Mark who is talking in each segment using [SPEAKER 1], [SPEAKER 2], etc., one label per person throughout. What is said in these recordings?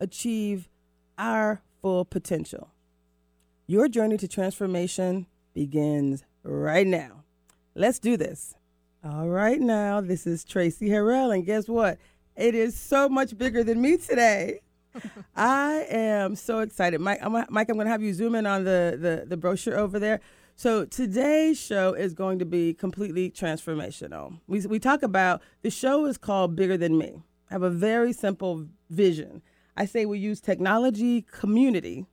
[SPEAKER 1] achieve our full potential. Your journey to transformation begins right now. Let's do this. All right, now, this is Tracy Harrell, and guess what? It is so much bigger than me today. I am so excited. Mike, I'm, Mike, I'm going to have you zoom in on the, the, the brochure over there. So today's show is going to be completely transformational. We, we talk about the show is called Bigger Than Me. I have a very simple vision. I say we use technology, community,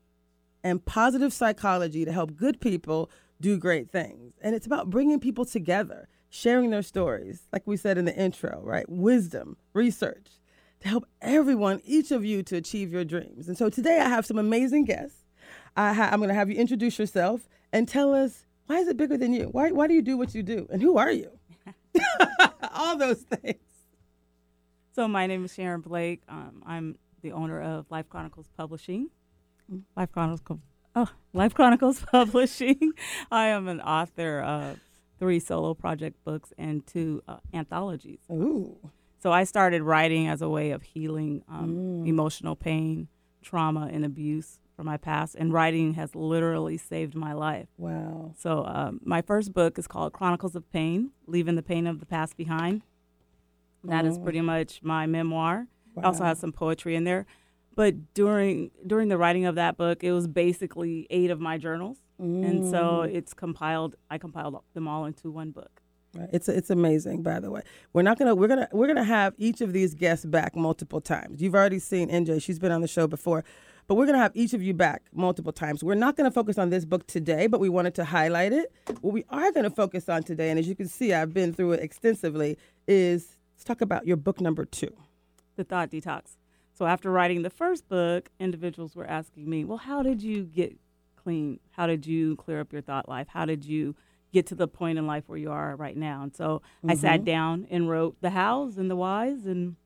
[SPEAKER 1] and positive psychology to help good people do great things. And it's about bringing people together, sharing their stories, like we said in the intro, right? Wisdom, research, to help everyone, each of you, to achieve your dreams. And so today I have some amazing guests. I ha- I'm going to have you introduce yourself and tell us why is it bigger than you? Why, why do you do what you do? And who are you? All those things.
[SPEAKER 2] So my name is Sharon Blake. Um, I'm the owner of Life Chronicles Publishing. Life Chronicles, oh, Life Chronicles Publishing. I am an author of three solo project books and two uh, anthologies.
[SPEAKER 1] Ooh.
[SPEAKER 2] So I started writing as a way of healing um, mm. emotional pain, trauma, and abuse from my past, and writing has literally saved my life.
[SPEAKER 1] Wow.
[SPEAKER 2] So um, my first book is called Chronicles of Pain: Leaving the Pain of the Past Behind. That is mm. pretty much my memoir. Wow. also has some poetry in there. But during during the writing of that book, it was basically eight of my journals, mm. and so mm. it's compiled. I compiled them all into one book.
[SPEAKER 1] It's it's amazing. By the way, we're not gonna we're gonna we're gonna have each of these guests back multiple times. You've already seen NJ; she's been on the show before, but we're gonna have each of you back multiple times. We're not gonna focus on this book today, but we wanted to highlight it. What we are gonna focus on today, and as you can see, I've been through it extensively, is let's talk about your book number two
[SPEAKER 2] the thought detox. So after writing the first book, individuals were asking me, "Well, how did you get clean? How did you clear up your thought life? How did you get to the point in life where you are right now?" And so mm-hmm. I sat down and wrote the hows and the whys and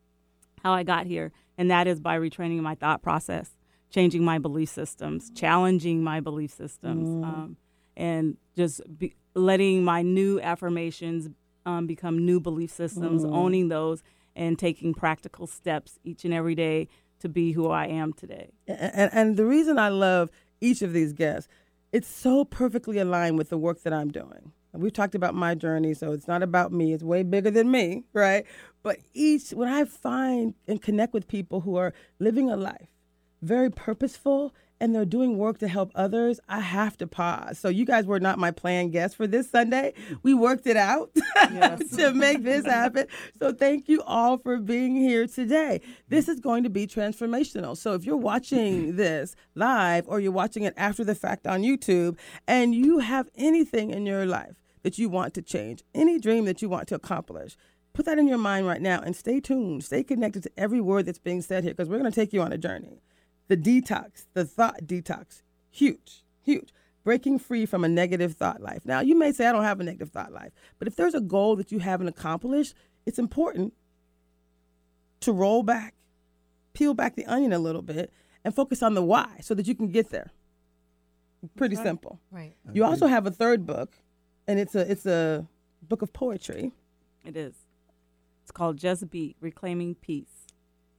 [SPEAKER 2] how I got here, and that is by retraining my thought process, changing my belief systems, challenging my belief systems, mm. um, and just be, letting my new affirmations um, become new belief systems, mm. owning those and taking practical steps each and every day to be who I am today.
[SPEAKER 1] And, and the reason I love each of these guests, it's so perfectly aligned with the work that I'm doing. We've talked about my journey, so it's not about me. It's way bigger than me, right? But each, when I find and connect with people who are living a life very purposeful and they're doing work to help others, I have to pause. So you guys were not my planned guests for this Sunday. We worked it out yes. to make this happen. So thank you all for being here today. This is going to be transformational. So if you're watching this live or you're watching it after the fact on YouTube and you have anything in your life that you want to change, any dream that you want to accomplish, put that in your mind right now and stay tuned. Stay connected to every word that's being said here because we're going to take you on a journey the detox, the thought detox, huge, huge. Breaking free from a negative thought life. Now, you may say, I don't have a negative thought life, but if there's a goal that you haven't accomplished, it's important to roll back, peel back the onion a little bit, and focus on the why so that you can get there. Pretty
[SPEAKER 3] right.
[SPEAKER 1] simple.
[SPEAKER 3] Right.
[SPEAKER 1] You also have a third book, and it's a it's a book of poetry.
[SPEAKER 2] It is. It's called Just Be Reclaiming Peace.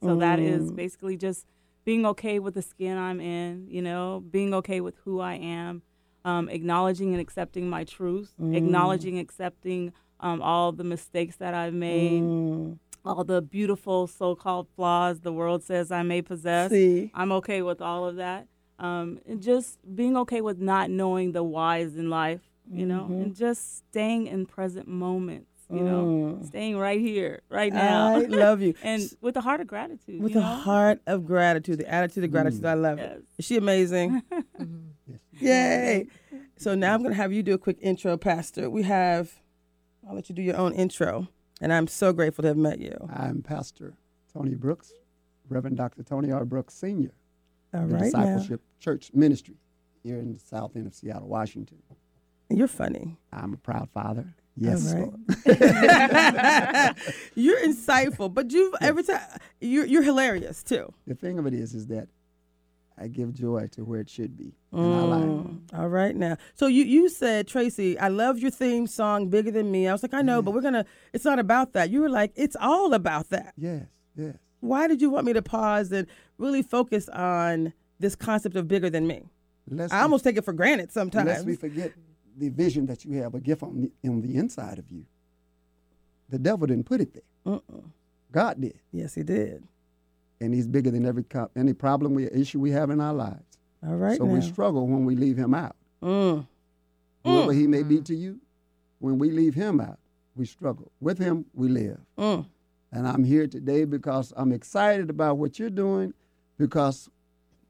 [SPEAKER 2] So mm. that is mm. basically just being okay with the skin I'm in, you know, being okay with who I am, um, acknowledging and accepting my truth, mm. acknowledging, accepting um, all the mistakes that I've made, mm. all the beautiful so called flaws the world says I may possess.
[SPEAKER 1] See.
[SPEAKER 2] I'm okay with all of that. Um, and just being okay with not knowing the whys in life, you know, mm-hmm. and just staying in present moment you know, mm. staying right here, right now.
[SPEAKER 1] I love you.
[SPEAKER 2] and with a heart of gratitude.
[SPEAKER 1] With a heart of gratitude, the attitude of gratitude. Mm. I love yes. it. Is she amazing? Yay. So now I'm going to have you do a quick intro, Pastor. We have, I'll let you do your own intro. And I'm so grateful to have met you.
[SPEAKER 4] I'm Pastor Tony Brooks, Reverend Dr. Tony R. Brooks Sr.
[SPEAKER 1] All
[SPEAKER 3] the
[SPEAKER 1] right
[SPEAKER 3] Discipleship Church Ministry here in the south end of Seattle, Washington.
[SPEAKER 1] You're funny.
[SPEAKER 3] I'm a proud father. Yes,
[SPEAKER 1] right. You're insightful, but you every time you're you're hilarious too.
[SPEAKER 3] The thing of it is, is that I give joy to where it should be in our life.
[SPEAKER 1] Mm, all right now. So you you said Tracy, I love your theme song, bigger than me. I was like, I know, but we're gonna. It's not about that. You were like, it's all about that.
[SPEAKER 3] Yes, yes.
[SPEAKER 1] Why did you want me to pause and really focus on this concept of bigger than me?
[SPEAKER 3] Lest
[SPEAKER 1] I
[SPEAKER 3] we-
[SPEAKER 1] almost take it for granted sometimes.
[SPEAKER 3] Lest we forget the vision that you have, a gift on the, on the inside of you. The devil didn't put it there.
[SPEAKER 1] Mm-mm.
[SPEAKER 3] God did,
[SPEAKER 1] Yes, he did.
[SPEAKER 3] and He's bigger than every co- any problem, we issue we have in our lives.
[SPEAKER 1] All right
[SPEAKER 3] so
[SPEAKER 1] now.
[SPEAKER 3] we struggle when we leave Him out.
[SPEAKER 1] Mm.
[SPEAKER 3] Whoever He may be to you, when we leave Him out, we struggle. With Him, we live.
[SPEAKER 1] Mm.
[SPEAKER 3] And I'm here today because I'm excited about what you're doing. Because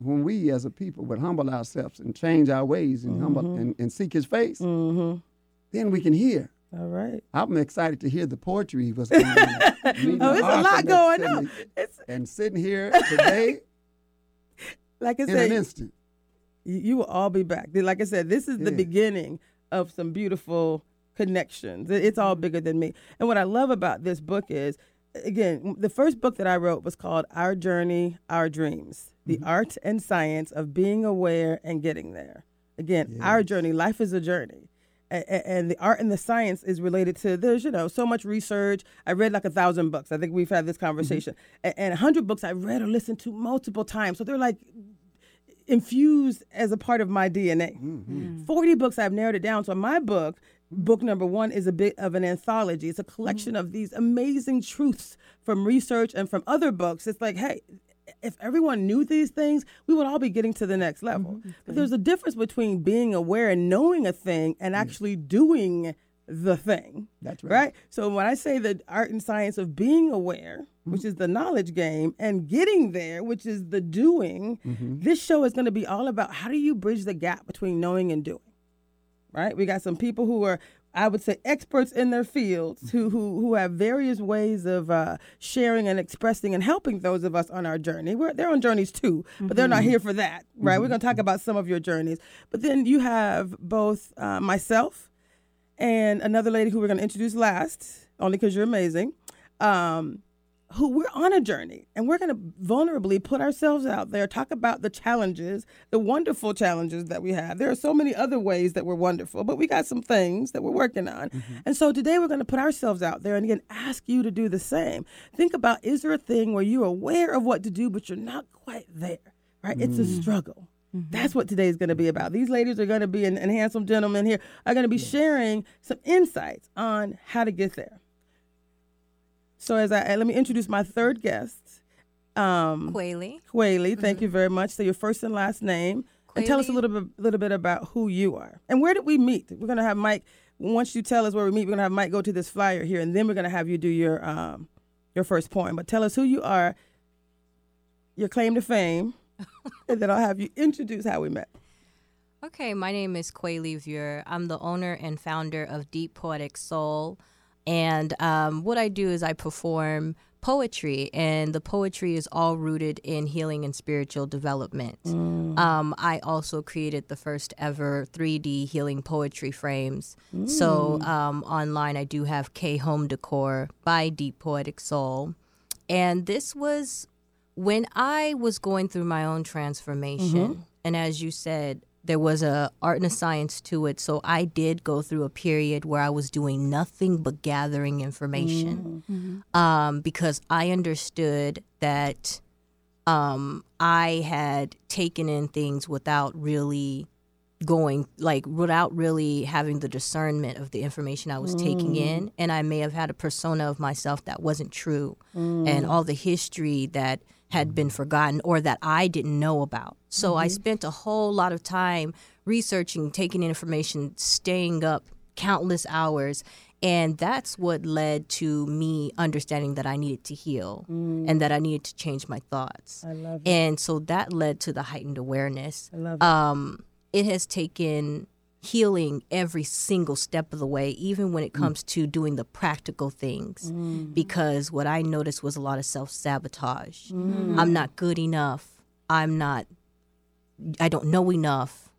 [SPEAKER 3] when we as a people would humble ourselves and change our ways and humble and, and seek His face,
[SPEAKER 1] Mm-hmm.
[SPEAKER 3] then we can hear.
[SPEAKER 1] All right.
[SPEAKER 3] I'm excited to hear the poetry he was going on.
[SPEAKER 1] Oh, it's a lot going on. It's
[SPEAKER 3] And sitting here today
[SPEAKER 1] like I said,
[SPEAKER 3] in an
[SPEAKER 1] said,
[SPEAKER 3] instant.
[SPEAKER 1] you, you will all be back. Like I said, this is the beginning of some beautiful connections. It's all bigger than me. And what I love about this book is, again, the first book that I wrote was called Our Journey, Our Dreams The mm-hmm. Art and Science of Being Aware and Getting There. Again, our journey, life is a journey. A- a- And the art and the science is related to there's you know so much research. I read like a thousand books. I think we've had this mm-hmm. conversation, A- and a hundred books I read or listened to multiple times. So they're like infused as a part of my DNA. Mm-hmm. 40 books, I've narrowed it down. So my book, book number one, is a bit of an anthology. It's a collection of these amazing truths from research and from other books. It's like, hey, if everyone knew these things, we would all be getting to the next level. Mm-hmm. But there's a difference between being aware and knowing a thing and actually doing the thing.
[SPEAKER 3] That's right.
[SPEAKER 1] Right? So when I say the art and science of being aware, mm-hmm. which is the knowledge game, and getting there, which is the doing, mm-hmm. this show is going to be all about how do you bridge the gap between knowing and doing. Right? We got some people who are I would say experts in their fields who who who have various ways of uh, sharing and expressing and helping those of us on our journey. We're, they're on journeys too, but they're not here for that, right? We're going to talk about some of your journeys, but then you have both uh, myself and another lady who we're going to introduce last, only because you're amazing, um, who we're on a journey and we're going to vulnerably put ourselves out there, talk about the challenges, the wonderful challenges that we have. There are so many other ways that we're wonderful, but we got some things that we're working on. Mm-hmm. And so today we're going to put ourselves out there and again ask you to do the same. Think about is there a thing where you're aware of what to do, but you're not quite there, right? It's a mm. struggle. Mm-hmm. That's what today is going to be about. These ladies are going to be, and, and handsome gentlemen here are going to be sharing some insights on how to get there. So, as I let me introduce my third guest, um,
[SPEAKER 4] Quayle.
[SPEAKER 1] Quayle. Thank you very much. So, your first and last name, and tell us a little bit, little bit about who you are and where did we meet. We're going to have Mike. Once you tell us where we meet, we're going to have Mike go to this flyer here, and then we're going to have you do your um, your first poem. But tell us who you are, your claim to fame, and then I'll have you introduce how we met.
[SPEAKER 4] Okay, my name is Quayle Vieux. I'm the owner and founder of Deep Poetic Soul. And um, what I do is I perform poetry, and the poetry is all rooted in healing and spiritual development. Um, I also created the first ever 3D healing poetry frames. So um, online, I do have K Home Decor by Deep Poetic Soul. And this was when I was going through my own transformation, and as you said, there was a art and a science to it. So I did go through a period where I was doing nothing but gathering information, um, because I understood that um, I had taken in things without really going like without really having the discernment of the information I was taking in. And I may have had a persona of myself that wasn't true and all the history that had been forgotten or that I didn't know about. So I spent a whole lot of time researching, taking information, staying up countless hours and that's what led to me understanding that I needed to heal and that I needed to change my thoughts.
[SPEAKER 1] I love it.
[SPEAKER 4] And so that led to the heightened awareness
[SPEAKER 1] I love it.
[SPEAKER 4] um, it has taken healing every single step of the way, even when it mm. comes to doing the practical things. Mm. Because what I noticed was a lot of self sabotage. Mm. I'm not good enough. I'm not I don't know enough.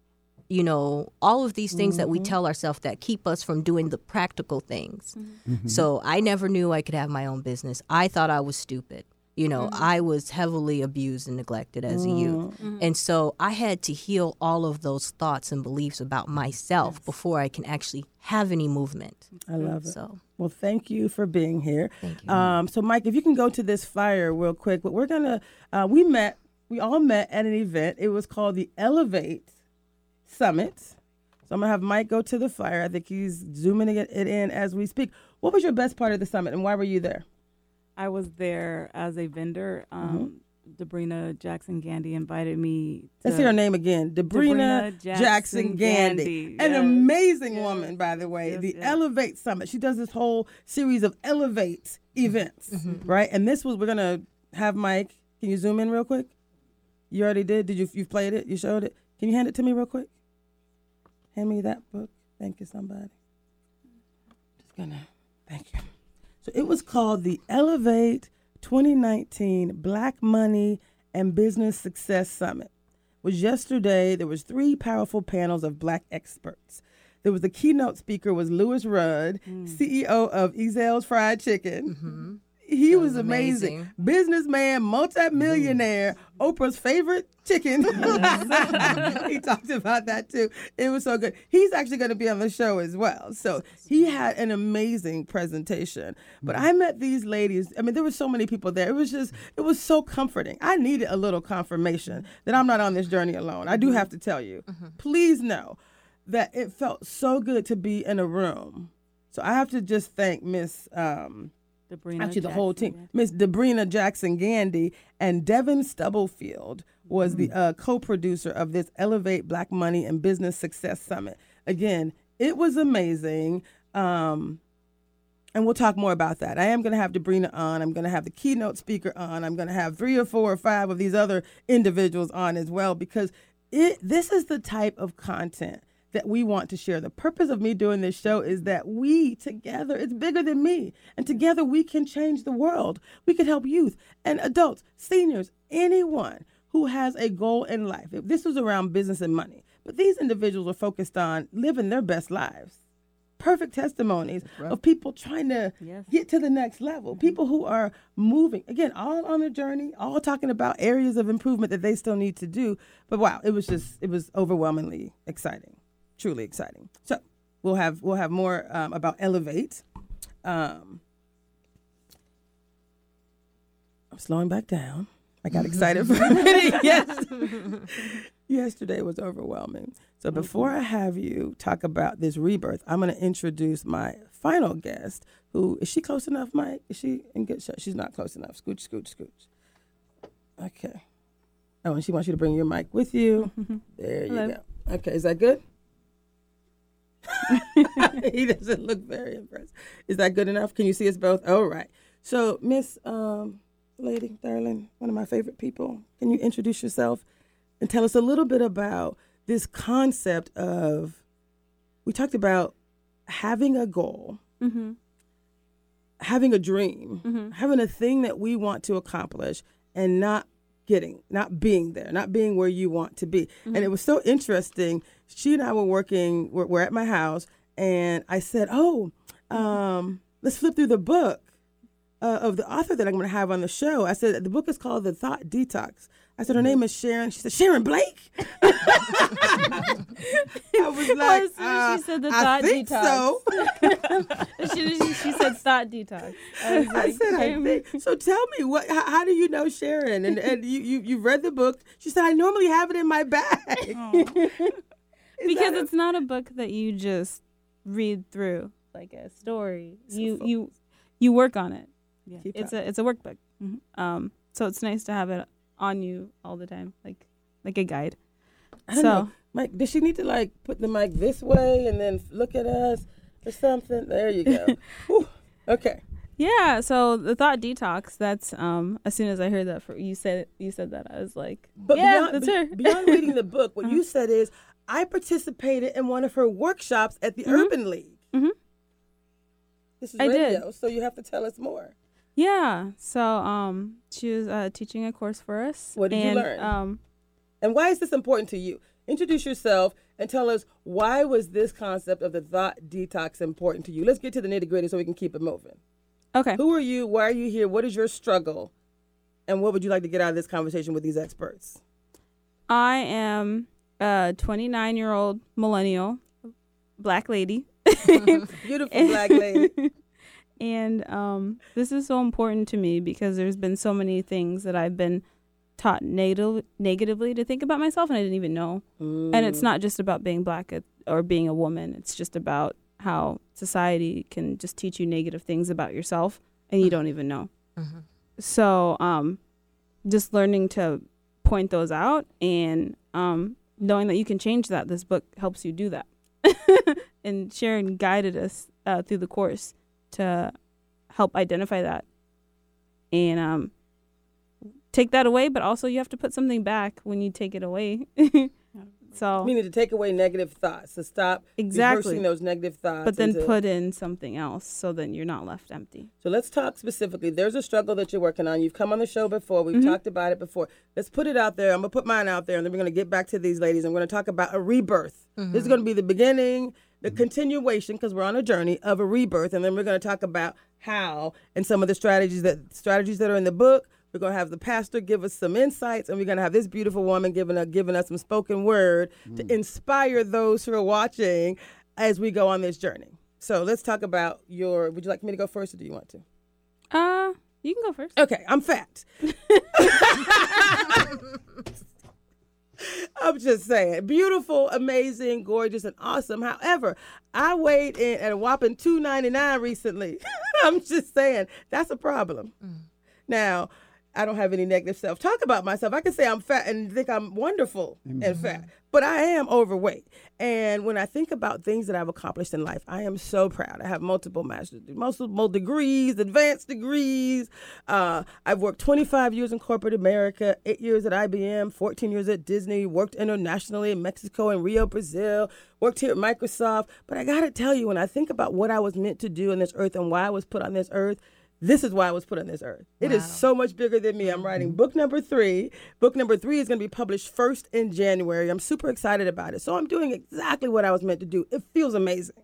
[SPEAKER 4] You know, all of these things that we mm-hmm. tell ourselves that keep us from doing the practical things. Mm-hmm. So I never knew I could have my own business. I thought I was stupid. You know, I was heavily abused and neglected as a youth. And so I had to heal all of those thoughts and beliefs about myself before I can actually have any movement.
[SPEAKER 1] I love it.
[SPEAKER 4] So
[SPEAKER 1] Well, thank you for being here.
[SPEAKER 4] Thank you.
[SPEAKER 1] Um, so, Mike, if you can go to this fire real quick, but we're gonna uh, we met, we all met at an event. It was called the Elevate Summit. So I'm gonna have Mike go to the fire. I think he's zooming it in as we speak. What was your best part of the summit, and why were you there?
[SPEAKER 2] I was there as a vendor. Um, Debrina Jackson Gandy invited me. To,
[SPEAKER 1] Let's hear her name again. Debrina,
[SPEAKER 2] Debrina
[SPEAKER 1] Jackson,
[SPEAKER 2] Jackson
[SPEAKER 1] Gandy.
[SPEAKER 2] Gandy,
[SPEAKER 1] An
[SPEAKER 2] yes.
[SPEAKER 1] amazing
[SPEAKER 2] Yes.
[SPEAKER 1] woman, by the way.
[SPEAKER 2] Yes,
[SPEAKER 1] the. Elevate Summit. She does this whole series of Elevate events,
[SPEAKER 2] Mm-hmm.
[SPEAKER 1] right? And this was, we're going to have Mike. Can you zoom in real quick? You already did? Did you, you played it? You showed it? Can you hand it to me real quick? Hand me that book. Thank you, somebody. Just gonna, thank you. So it was called the Elevate 2019 Black Money and Business Success Summit. It was yesterday. There was three powerful panels of black experts. There was the keynote speaker was Lewis Rudd, mm. CEO of Ezell's Fried Chicken. Mm-hmm.
[SPEAKER 4] He
[SPEAKER 1] was
[SPEAKER 4] was
[SPEAKER 1] amazing.
[SPEAKER 4] amazing.
[SPEAKER 1] Businessman, multimillionaire, mm. Oprah's favorite chicken. Mm. he talked about that too. It was so good. He's actually going to be on the show as well. So he had an amazing presentation. But mm. I met these ladies. I mean, there were so many people there. It was just, it was so comforting. I needed a little confirmation that I'm not on this journey alone. I do mm-hmm. have to tell you. Mm-hmm. Please know that it felt so good to be in a room. So I have to just thank Miss. Um,
[SPEAKER 2] Debrina
[SPEAKER 1] actually the whole team. Miss Debrina Jackson Gandy and Devin Stubblefield was the uh, co-producer of this Elevate Black Money and Business Success Summit. Again, it was amazing. Um, and we'll talk more about that. I am going to have Debrina on. I'm going to have the keynote speaker on. I'm going to have three or four or five of these other individuals on as well because it this is the type of content that we want to share. The purpose of me doing this show is that we together, it's bigger than me, and together we can change the world. We can help youth and adults, seniors, anyone who has a goal in life. This was around business and money, but these individuals are focused on living their best lives. Perfect testimonies of people trying to
[SPEAKER 2] Yes.
[SPEAKER 1] get to the next level. Mm-hmm. People who are moving, again, all on a journey, all talking about areas of improvement that they still need to do. But wow, it was just, it was overwhelmingly exciting truly exciting. So we'll have we'll have more um, about Elevate. Um, I'm slowing back down. I got excited for a minute. Yes. Yesterday was overwhelming. So before I have you talk about this rebirth, I'm going to introduce my final guest. Who is she close enough, Mike? Is she in good shape? She's not close enough. Scooch, scooch, scooch. Okay. Oh, and she wants you to bring your mic with you. There you
[SPEAKER 2] Hello.
[SPEAKER 1] go. Okay, is that good? he doesn't look very impressed. Is that good enough? Can you see us both? All right. So, Miss um, Lady Darling, one of my favorite people, can you introduce yourself and tell us a little bit about this concept of? We talked about having a goal,
[SPEAKER 2] Mm-hmm.
[SPEAKER 1] having a dream,
[SPEAKER 2] Mm-hmm.
[SPEAKER 1] having a thing that we want to accomplish, and not getting, not being there, not being where you want to be. And it was so interesting. She and I were working, we're, we're at my house, and I said, Oh, um, let's flip through the book uh, of the author that I'm going to have on the show. I said, The book is called The Thought Detox. I said, Her name is Sharon. She said, Sharon Blake? I was like,
[SPEAKER 5] as soon as
[SPEAKER 1] uh,
[SPEAKER 5] she said the
[SPEAKER 1] I
[SPEAKER 5] thought
[SPEAKER 1] think
[SPEAKER 5] detox.
[SPEAKER 1] so.
[SPEAKER 5] As soon as she, she said thought detox, I was
[SPEAKER 1] I said, I think. So tell me, what? How, how do you know Sharon? And and you you you read the book? She said, I normally have it in my bag. Is
[SPEAKER 5] because
[SPEAKER 1] that a-
[SPEAKER 5] it's not a book that you just read through like a story.
[SPEAKER 1] So
[SPEAKER 5] you
[SPEAKER 1] fo-
[SPEAKER 5] you you work on it.
[SPEAKER 2] Yeah.
[SPEAKER 1] Keep
[SPEAKER 5] It's
[SPEAKER 1] talking.
[SPEAKER 5] a it's a workbook.
[SPEAKER 2] Mhm.
[SPEAKER 5] Um, so it's nice to have it on you all the time, like like a guide.
[SPEAKER 1] I don't
[SPEAKER 5] so
[SPEAKER 1] know. Mike, does she need to like put the mic this way and then look at us or something? There you go. Whew. Okay.
[SPEAKER 5] yeah, so the thought detox. That's um. As soon as I heard that, for you said you said that, I was like,
[SPEAKER 1] But
[SPEAKER 5] yeah,
[SPEAKER 1] beyond,
[SPEAKER 5] that's her.
[SPEAKER 1] beyond reading the book, what
[SPEAKER 5] Uh-huh.
[SPEAKER 1] you said is, I participated in one of her workshops at the
[SPEAKER 5] Mhm.
[SPEAKER 1] Urban League.
[SPEAKER 5] Mhm.
[SPEAKER 1] This is
[SPEAKER 5] I did.
[SPEAKER 1] radio, so you have to tell us more.
[SPEAKER 5] Yeah. So um she was uh, teaching a course for us.
[SPEAKER 1] What did you learn?
[SPEAKER 5] Um
[SPEAKER 1] And why is this important to you? Introduce yourself and tell us why was this concept of the thought detox important to you. Let's get to the nitty gritty so we can keep it moving.
[SPEAKER 5] Okay.
[SPEAKER 1] Who are you? Why are you here? What is your struggle? And what would you like to get out of this conversation with these experts?
[SPEAKER 5] I am a 29 year old millennial, black lady.
[SPEAKER 1] Beautiful black lady.
[SPEAKER 5] and um, this is so important to me because there's been so many things that I've been taught negative, negatively to think about myself, and I didn't even know. And
[SPEAKER 1] Mm.
[SPEAKER 5] it's not just about being black or being a woman. It's just about how society can just teach you negative things about yourself, and you don't even know. So, um, just learning to point those out and um, knowing that you can change that. This book helps you do that. and Sharon guided us uh, through the course to help identify that and um, take that away. But also, you have to put something back when you take it away. so,
[SPEAKER 1] Meaning to take away negative thoughts, to stop
[SPEAKER 5] Exactly.
[SPEAKER 1] those negative thoughts.
[SPEAKER 5] but then
[SPEAKER 1] and to-
[SPEAKER 5] put in something else so then you're not left empty.
[SPEAKER 1] So let's talk specifically. There's a struggle that you're working on. You've come on the show before. We've
[SPEAKER 5] Mm-hmm.
[SPEAKER 1] talked about it before. Let's put it out there. I'm gonna put mine out there, and then we're gonna get back to these ladies. I'm gonna talk about a rebirth. This is gonna be the beginning, the continuation, because we're on a journey of a rebirth, and then we're gonna talk about how and some of the strategies that strategies that are in the book. We're gonna have the pastor give us some insights, and we're gonna have this beautiful woman giving us giving us some spoken word to inspire those who are watching as we go on this journey. So let's talk about your. Would you like me to go first, or do you want to?
[SPEAKER 5] Uh, you can go first.
[SPEAKER 1] Okay, I'm fat. I'm just saying, beautiful, amazing, gorgeous, and awesome. However, I weighed in at a whopping 299 recently. I'm just saying that's a problem. Mm. Now, I don't have any negative self talk about myself. I can say I'm fat and think I'm wonderful and fat, but I am overweight. And when I think about things that I've accomplished in life, I am so proud. I have multiple master's, multiple degrees, advanced degrees. Uh, I've worked 25 years in corporate America, eight years at IBM, 14 years at Disney, worked internationally in Mexico and Rio, Brazil, worked here at Microsoft. But I got to tell you, when I think about what I was meant to do on this earth and why I was put on this earth, this is why I was put on this earth. It is so much bigger than me. I'm mm-hmm. writing book number three. Book number three is going to be published first in January. I'm super excited about it. So I'm doing exactly what I was meant to do. It feels amazing.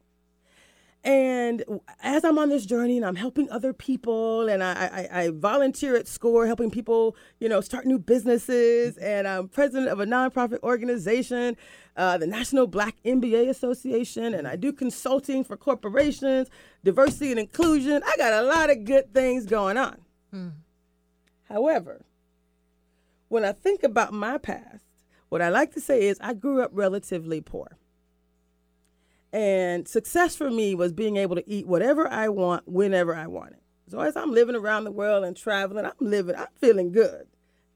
[SPEAKER 1] And as I'm on this journey and I'm helping other people and I, I, I volunteer at SCORE, helping people, you know, start new businesses. And I'm president of a nonprofit organization, uh, the National Black MBA Association. And I do consulting for corporations, diversity and inclusion. I got a lot of good things going on. However, when I think about my past, what I like to say is I grew up relatively poor. And success for me was being able to eat whatever I want whenever I want it. So as I'm living around the world and traveling, I'm living, I'm feeling good.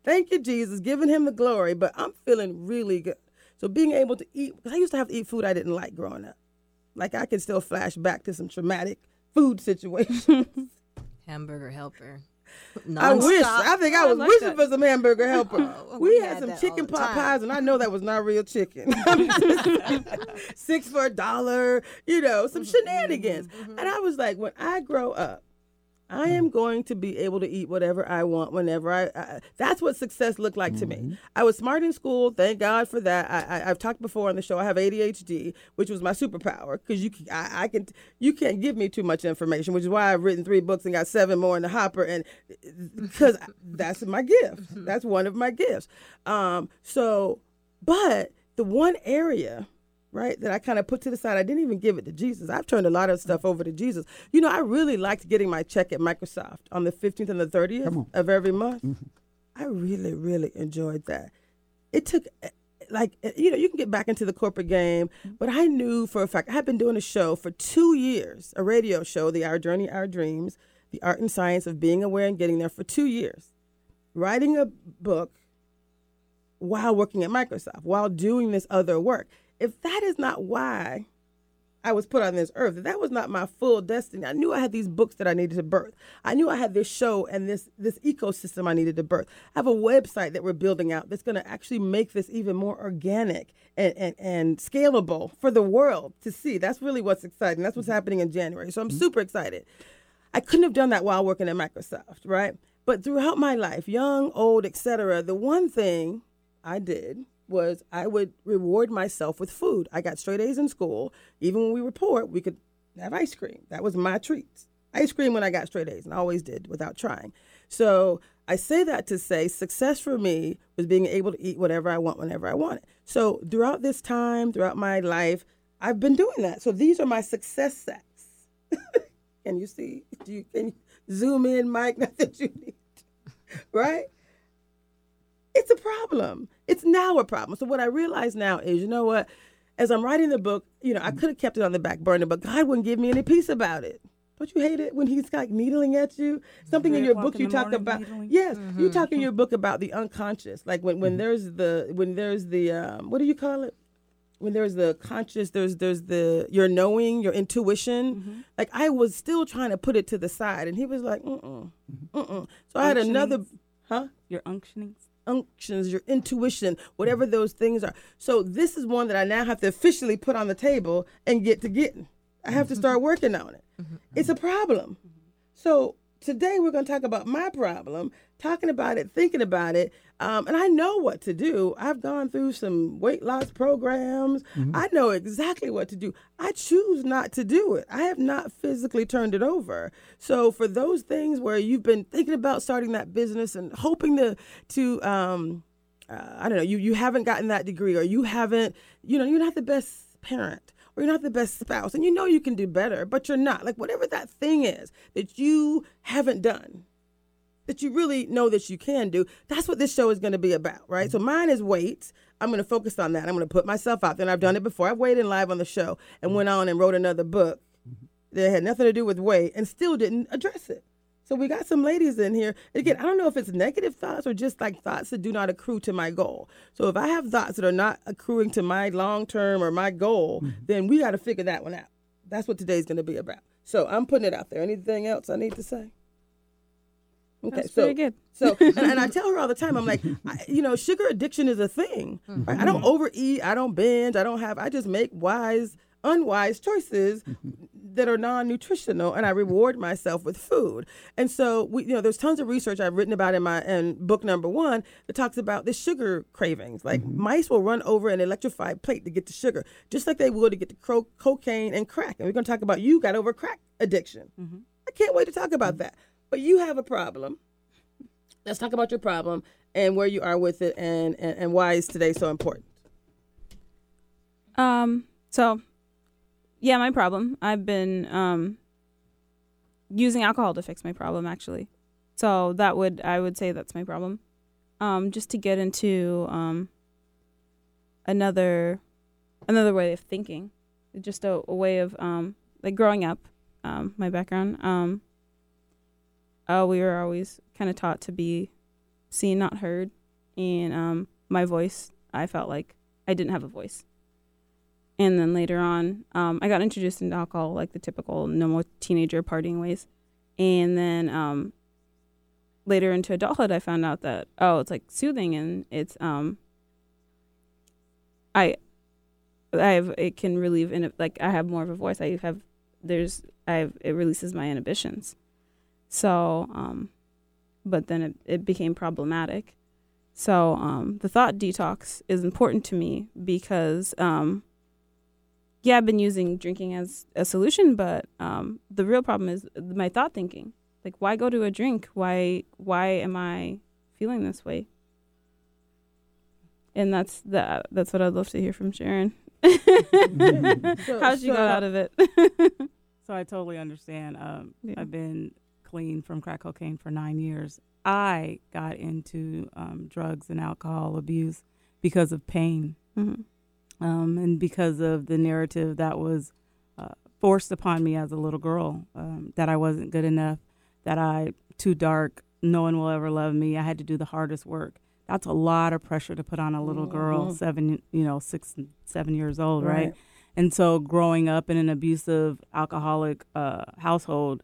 [SPEAKER 1] Thank you, Jesus, giving him the glory, but I'm feeling really good. So being able to eat, I used to have to eat food I didn't like growing up. Like I can still flash back to some traumatic food situations.
[SPEAKER 4] Hamburger helper.
[SPEAKER 1] I wish. I think I was
[SPEAKER 5] like
[SPEAKER 1] wishing
[SPEAKER 5] that.
[SPEAKER 1] for some hamburger helper.
[SPEAKER 4] Oh,
[SPEAKER 1] we,
[SPEAKER 4] we
[SPEAKER 1] had,
[SPEAKER 4] had
[SPEAKER 1] some chicken pot
[SPEAKER 4] time.
[SPEAKER 1] pies, and I know that was not real chicken. Six for a dollar, you know, some
[SPEAKER 4] Mm-hmm,
[SPEAKER 1] shenanigans. And I was like, when I grow up, I am going to be able to eat whatever I want whenever I. I that's what success looked like to me. I was smart in school. Thank God for that. I, I, I've talked before on the show. I have ADHD, which was my superpower because you, can- I, I can, you can't give me too much information, which is why I've written three books and got seven more in the hopper, and because that's my gift. That's one of my gifts. Um, so, but the one area right? That I kind of put to the side. I didn't even give it to Jesus. I've turned a lot of stuff over to Jesus. You know, I really liked getting my check at Microsoft on the 15th and the 30th of every month. I really, really enjoyed that. It took, eh, like, eh, you know, you can get back into the corporate game, but I knew for a fact, I had been doing a show for two years, a radio show, The Our Journey, Our Dreams, The Art and Science of Being Aware and Getting There for two years. Writing a book while working at Microsoft, while doing this other work. If that is not why I was put on this earth, that was not my full destiny, I knew I had these books that I needed to birth. I knew I had this show and this this ecosystem I needed to birth. I have a website that we're building out that's going to actually make this even more organic and, and, and scalable for the world to see. That's really what's exciting. That's what's mm-hmm. happening in January. So I'm mm-hmm. super excited. I couldn't have done that while working at Microsoft, right? But throughout my life, young, old, etc., the one thing I did was I would reward myself with food. I got straight A's in school. Even when we were poor, we could have ice cream. That was my treats. Ice cream when I got straight A's, and I always did without trying. So I say that to say success for me was being able to eat whatever I want whenever I want it. So throughout this time, throughout my life, I've been doing that. So these are my success sets. can you see? Do you can you zoom in, Mike? Not that you need, right? It's a problem. It's now a problem. So what I realize now is, you know what? As I'm writing the book, you know, I could have kept it on the back burner, but God wouldn't give me any peace about it. Don't you hate it when he's like needling at you? Something in your book you talk
[SPEAKER 2] morning
[SPEAKER 1] about.
[SPEAKER 2] needling?
[SPEAKER 1] Yes, you talk in your book about the unconscious. Like when, when there's the when there's the um, what do you call it? When there's the conscious, there's there's the your knowing, your intuition. Like I was still trying to put it to the side, and he was like, mm mm, mm mm. So I had another, huh?
[SPEAKER 2] Your unctionings.
[SPEAKER 1] Unctions, your intuition, whatever those things are. So this is one that I now have to officially put on the table and get to getting. I have to start working on it. It's a problem. So today we're going to talk about my problem, talking about it, thinking about it, um, and I know what to do. I've gone through some weight loss programs. I know exactly what to do. I choose not to do it. I have not physically turned it over. So for those things where you've been thinking about starting that business and hoping to to um, uh, I don't know, you you haven't gotten that degree or you haven't, you know, you're not the best parent or you're not the best spouse and you know you can do better, but you're not. Like whatever that thing is that you haven't done that you really know that you can do. That's what this show is going to be about, right? So mine is weight. I'm going to focus on that. I'm going to put myself out there. And I've done it before. I've weighed in live on the show and went on and wrote another book mm-hmm. that had nothing to do with weight and still didn't address it. So we got some ladies in here. Again, I don't know if it's negative thoughts or just like thoughts that do not accrue to my goal. So if I have thoughts that are not accruing to my long term or my goal, mm-hmm. then we got to figure that one out. That's what today's going to be about. So I'm putting it out there. Anything else I need to say? Okay,
[SPEAKER 5] That's
[SPEAKER 1] so
[SPEAKER 5] pretty good.
[SPEAKER 1] so and, and I tell her all the time, I'm like, I, you know, sugar addiction is a thing. Right? I don't overeat, I don't binge, I don't have. I just make wise, unwise choices mm-hmm. that are non-nutritional, and I reward myself with food. And so we, you know, there's tons of research I've written about in my in book number one that talks about the sugar cravings. Like mm-hmm. mice will run over an electrified plate to get the sugar, just like they would to get the cro- cocaine and crack. And we're going to talk about you got over crack addiction. Mm-hmm. I can't wait to talk about that. But you have a problem. Let's talk about your problem and where you are with it and, and, and why is today so important.
[SPEAKER 5] Um. So, yeah, my problem. I've been um using alcohol to fix my problem, actually. So that would I would say that's my problem. Um, just to get into um another another way of thinking, just a, a way of um like growing up. Um, my background. Um. Uh, we were always kind of taught to be seen, not heard, and um, my voice. I felt like I didn't have a voice and then later on um, i got introduced into alcohol like the typical normal teenager partying ways. And then um, later into adulthood i found out that oh it's like soothing and it's um i i have it can relieve in like i have more of a voice. I have there's i have it releases my inhibitions. So um but then it, it became problematic. So um the thought detox is important to me because um yeah, I've been using drinking as a solution, but um, the real problem is my thought thinking. Like, why go to a drink? Why why am I feeling this way? And that's the that's what I'd love to hear from Sharon.
[SPEAKER 1] So-
[SPEAKER 5] How she
[SPEAKER 1] so-
[SPEAKER 5] got out of it.
[SPEAKER 2] So I totally understand. Um,
[SPEAKER 5] Yeah.
[SPEAKER 2] I've been clean from crack cocaine for nine years. I got into um, drugs and alcohol abuse because of pain
[SPEAKER 5] hmm
[SPEAKER 2] um, and because of the narrative that was uh, forced upon me as a little girl um, that I wasn't good enough, that I too dark, no one will ever love me. I had to do the hardest work. That's a lot of pressure to put on a little girl,
[SPEAKER 1] Mhm.
[SPEAKER 2] seven, you know, six, seven years old, right?
[SPEAKER 1] Right.
[SPEAKER 2] And so growing up in an abusive, alcoholic uh, household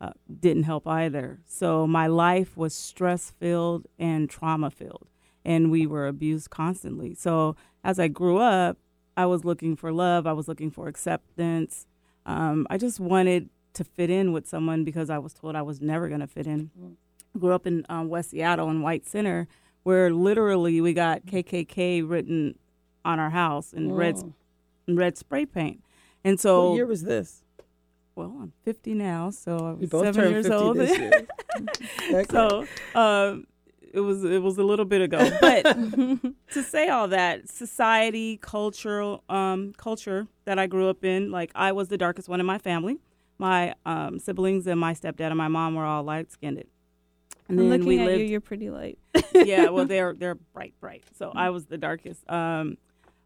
[SPEAKER 2] uh, didn't help either. So my life was stress filled and trauma filled, and we were abused constantly. So as I grew up, I was looking for love. I was looking for acceptance. Um, I just wanted to fit in with someone because I was told I was never going to fit in. Grew up in um, West Seattle in White Center, where literally we got KKK written on our house in red
[SPEAKER 1] Mm.
[SPEAKER 2] in red spray paint. And so
[SPEAKER 1] what year was this?
[SPEAKER 2] well, I'm 50 now, so I was seven years
[SPEAKER 1] 50
[SPEAKER 2] old.
[SPEAKER 1] this year. Okay.
[SPEAKER 2] so um, it was it was a little bit ago. But to say all that, society, cultural um, culture that I grew up in, like I was the darkest one in my family. My um, siblings and my stepdad and my mom were all light skinned. And
[SPEAKER 5] I'm
[SPEAKER 2] then
[SPEAKER 5] looking
[SPEAKER 2] we
[SPEAKER 5] at
[SPEAKER 2] lived
[SPEAKER 5] you. You're pretty light.
[SPEAKER 2] yeah, well, they're they're bright, bright. So I was the darkest, um,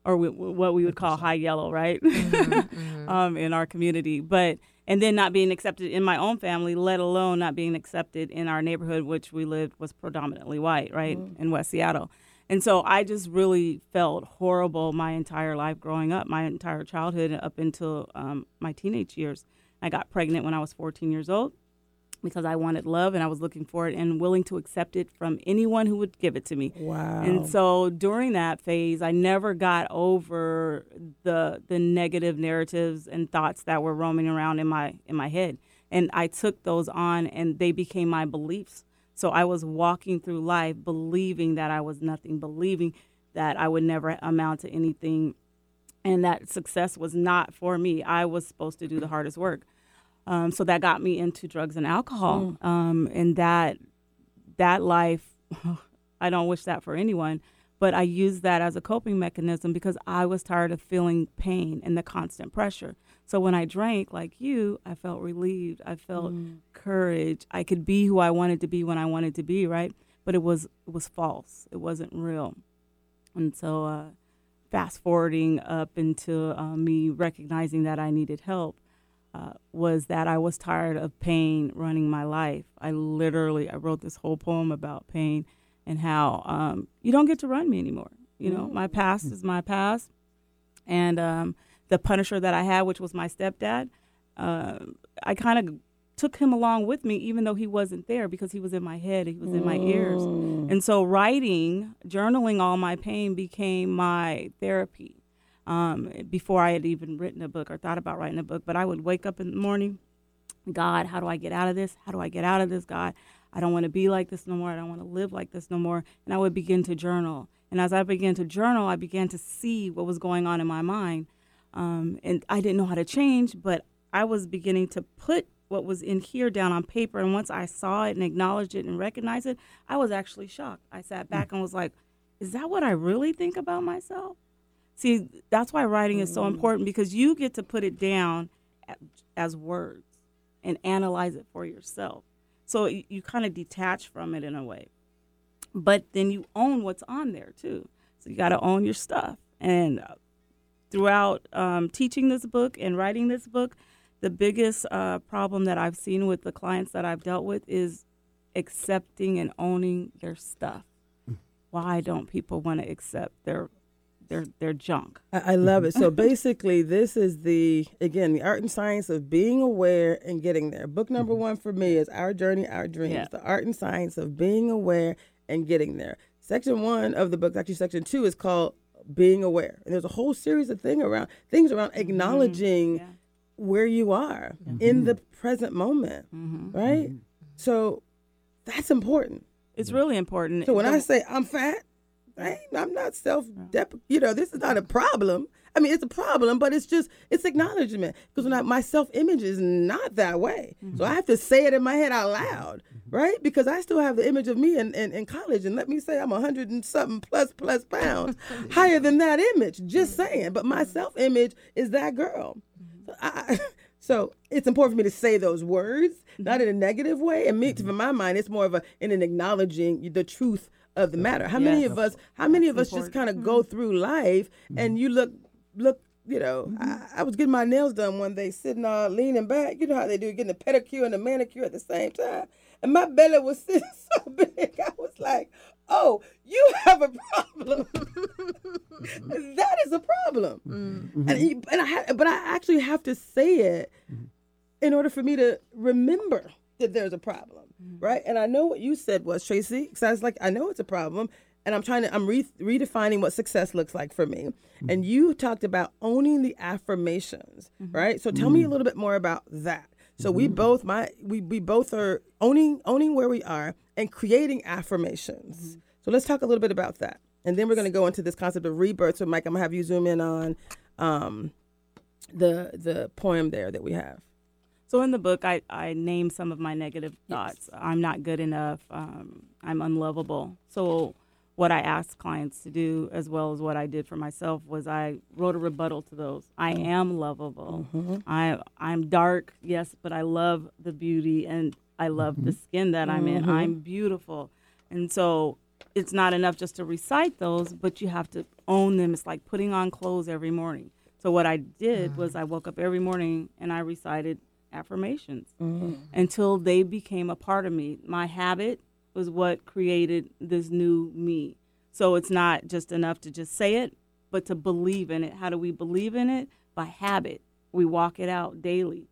[SPEAKER 2] or we, what we would call high yellow, right? um, in our community, but and then not being accepted in my own family, let alone not being accepted in our neighborhood, which we lived was predominantly white, right, in West Seattle. And so I just really felt horrible my entire life growing up, my entire childhood up until um, my teenage years. I got pregnant when I was 14 years old because I wanted love and I was looking for it and willing to accept it from anyone who would give it to me.
[SPEAKER 1] Wow.
[SPEAKER 2] And so during that phase, I never got over the the negative narratives and thoughts that were roaming around in my in my head. And I took those on and they became my beliefs. So I was walking through life believing that I was nothing, believing that I would never amount to anything and that success was not for me. I was supposed to do the hardest work. Um, so that got me into drugs and alcohol. Um, and that that life, I don't wish that for anyone, but I used that as a coping mechanism because I was tired of feeling pain and the constant pressure. So when I drank, like you, I felt relieved. I felt courage. I could be who I wanted to be when I wanted to be, right? But it was it was false. It wasn't real. And so, uh, fast forwarding up into uh, me recognizing that I needed help, uh, was that I was tired of pain running my life. I literally I wrote this whole poem about pain and how um, you don't get to run me anymore. You know, my past is my past, and um, the punisher that I had, which was my stepdad, uh, I kind of took him along with me, even though he wasn't there because he was in my head, he was in my ears, and so writing, journaling all my pain became my therapy um, before I had even written a book or thought about writing a book. But I would wake up in the morning, God, how do I get out of this? How do I get out of this, God? I don't want to be like this no more. I don't want to live like this no more. And I would begin to journal. And as I began to journal, I began to see what was going on in my mind. Um, and I didn't know how to change, but I was beginning to put what was in here down on paper. And once I saw it and acknowledged it and recognized it, I was actually shocked. I sat back and was like, is that what I really think about myself? See, that's why writing is so important because you get to put it down as words and analyze it for yourself. So you, kind of detach from it in a way. But then you own what's on there too. So you got to own your stuff. And uh, throughout um, teaching this book and writing this book, the biggest uh, problem that I've seen with the clients that I've dealt with is accepting and owning their stuff. Why don't people want to accept their their their junk?
[SPEAKER 1] I, I love it. So basically, this is the again the art and science of being aware and getting there. Book number mm-hmm. one for me is Our Journey, Our Dreams.
[SPEAKER 2] Yeah.
[SPEAKER 1] The art and science of being aware and getting there. Section one of the book, actually section two, is called Being Aware, and there's a whole series of thing around things around mm-hmm. acknowledging
[SPEAKER 2] Yeah.
[SPEAKER 1] where you are in the mm-hmm. present moment, right? So that's important.
[SPEAKER 2] It's really important.
[SPEAKER 1] So when I say I'm fat, I I'm not self dep. You know, this is not a problem. I mean, it's a problem, but it's just it's acknowledgement because when I, my self image is not that way, so mm-hmm. I have to say it in my head out loud, mm-hmm. right? Because I still have the image of me in, in, in college, and let me say I'm a hundred and something plus plus pounds higher than that image. Just mm-hmm. saying, but my self image is that girl. So, I, so it's important for me to say those words, not in a negative way. And me, for my mind, it's more of a in an acknowledging the truth of the matter. How many of us? How many of us
[SPEAKER 2] That's
[SPEAKER 1] just kind of go mm-hmm. through life mm-hmm. and you look look? You know, I, mm-hmm. I was getting my nails done one day, sitting uh, leaning back. You know how they do, getting the pedicure and the manicure at the same time. And my belly was sitting so big, I was like, "Oh, you have a problem. that is a problem." And, you- and I but I actually have to say it in order for me to remember that there's a problem, mm-hmm. right? And I know what you said was Tracy. Because I was like, I know it's a problem, and I'm trying to I'm re- redefining what success looks like for me. Mm-hmm. And you talked about owning the affirmations, mm-hmm. right? So tell me a little bit more about that. So we both my we we both are owning owning where we are and creating affirmations. So let's talk a little bit about that. And then we're going to go into this concept of rebirth. So, Mike, I'm going to have you zoom in on um, the the poem there that we have.
[SPEAKER 2] So in the book, I, I name some of my negative thoughts. I'm not good enough. Um, I'm unlovable. So what I asked clients to do, as well as what I did for myself, was I wrote a rebuttal to those. I
[SPEAKER 1] Mm.
[SPEAKER 2] am lovable. I I'm dark, yes, but I love the beauty and I love the skin that I'm in. I'm beautiful, and so it's not enough just to recite those, but you have to own them. It's like putting on clothes every morning. So what I did was I woke up every morning and I recited affirmations mm-hmm. until they became a part of me. My habit was what created this new me. So it's not just enough to just say it, but to believe in it. How do we believe in it? By habit. We walk it out daily.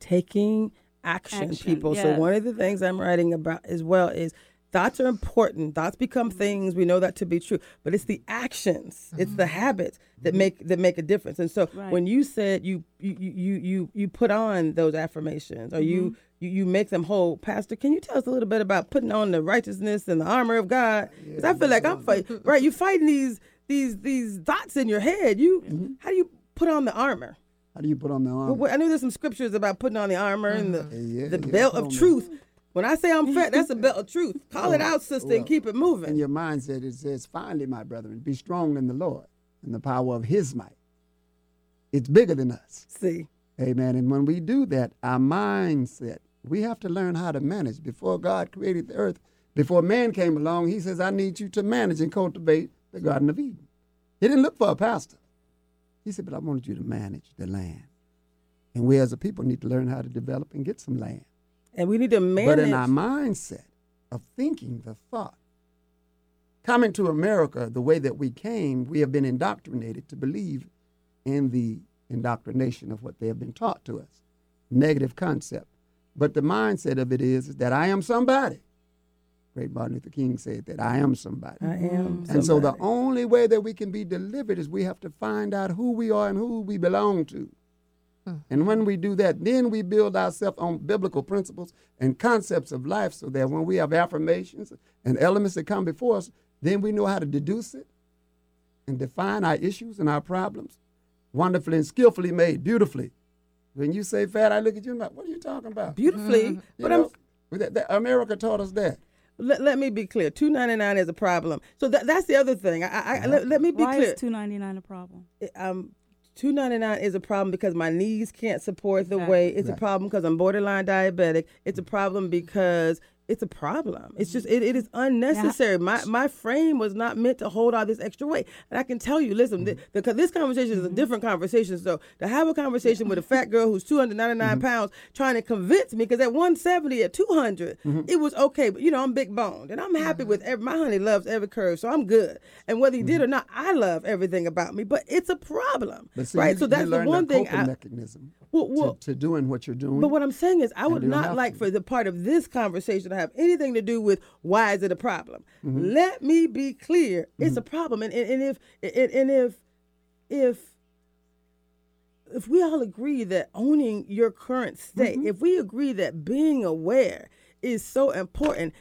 [SPEAKER 1] taking action,
[SPEAKER 2] Action,
[SPEAKER 1] people. So one of the things I'm writing about as well is thoughts are important. Thoughts become mm-hmm. things. We know that to be true, but it's the actions, it's the mm-hmm. habits that mm-hmm. make that make a difference. And so
[SPEAKER 2] Right.
[SPEAKER 1] when you said you you you you you put on those affirmations or you. You, you make them whole, Pastor. Can you tell us a little bit about putting on the righteousness and the armor of God? Because I feel like I'm fighting. Right, you fighting these these these thoughts in your head. You how do you put on the armor?
[SPEAKER 3] How do you put on the armor?
[SPEAKER 1] Well, I know there's some scriptures about putting on the armor and the,
[SPEAKER 3] Yeah,
[SPEAKER 1] the
[SPEAKER 3] yeah,
[SPEAKER 1] belt of truth. When I say I'm fat, that's a belt of truth. Call it oh, out, sister, and keep it moving.
[SPEAKER 3] And your mindset it says, finally, my brethren, be strong in the Lord and the power of his might. It's bigger than us.
[SPEAKER 1] See,
[SPEAKER 3] Amen. And when we do that, our mindset, we have to learn how to manage. Before God created the earth, before man came along, he says, I need you to manage and cultivate the Garden of Eden. He didn't look for a pastor. He said, but I wanted you to manage the land. And we as a people need to learn how to develop and get some land.
[SPEAKER 1] And we need to manage.
[SPEAKER 3] But in our mindset of thinking, the thought, coming to America the way that we came, we have been indoctrinated to believe in the indoctrination of what they have been taught to us. Negative concept. But the mindset of it is, is that I am somebody. Great Martin Luther King said that I am somebody.
[SPEAKER 1] I am. Mm.
[SPEAKER 3] And so the only way that we can be delivered is we have to find out who we are and who we belong to. And when we do that, then we build ourselves on biblical principles and concepts of life so that when we have affirmations and elements that come before us, then we know how to deduce it and define our issues and our problems. Wonderfully and skillfully made, beautifully. When you say fat, I look at you and I'm like, what are you talking about?
[SPEAKER 1] beautifully,
[SPEAKER 3] You
[SPEAKER 1] but
[SPEAKER 3] know,
[SPEAKER 1] I'm,
[SPEAKER 3] that- that- America taught us that.
[SPEAKER 1] let, let me be clear. Two ninety nine is a problem. So that, that's the other thing. I, I, I let, let me be
[SPEAKER 2] Why
[SPEAKER 1] clear.
[SPEAKER 2] is two ninety nine a problem?
[SPEAKER 1] um, two ninety nine is a problem because my knees can't support the
[SPEAKER 2] Exactly.
[SPEAKER 1] weight. It's a problem because I'm borderline diabetic. It's a problem because it's a problem. It's just mm-hmm. it, it is unnecessary. My my frame was not meant to hold all this extra weight. And I can tell you, listen, th- because mm-hmm. this conversation is a mm-hmm. different conversation. So to have a conversation with a fat girl who's two hundred ninety pounds trying to convince me, because at one seventy at two it was okay. But you know, I'm big boned and I'm happy with every. My honey loves every curve, so I'm good. And whether he did or not, I love everything about me. But it's a problem,
[SPEAKER 3] see,
[SPEAKER 1] right?
[SPEAKER 3] you,
[SPEAKER 1] so that's the one thing. I,
[SPEAKER 3] mechanism
[SPEAKER 1] well, well,
[SPEAKER 3] to, to doing what you're doing.
[SPEAKER 1] but what I'm saying is, I would
[SPEAKER 3] don't
[SPEAKER 1] like
[SPEAKER 3] to.
[SPEAKER 1] for the part of this conversation to have anything to do with why is it a problem.
[SPEAKER 3] Mm-hmm.
[SPEAKER 1] Let me be clear: it's a problem, and, and, and if and, and if if if we all agree that owning your current state,
[SPEAKER 3] Mm-hmm.
[SPEAKER 1] if we agree that being aware is so important,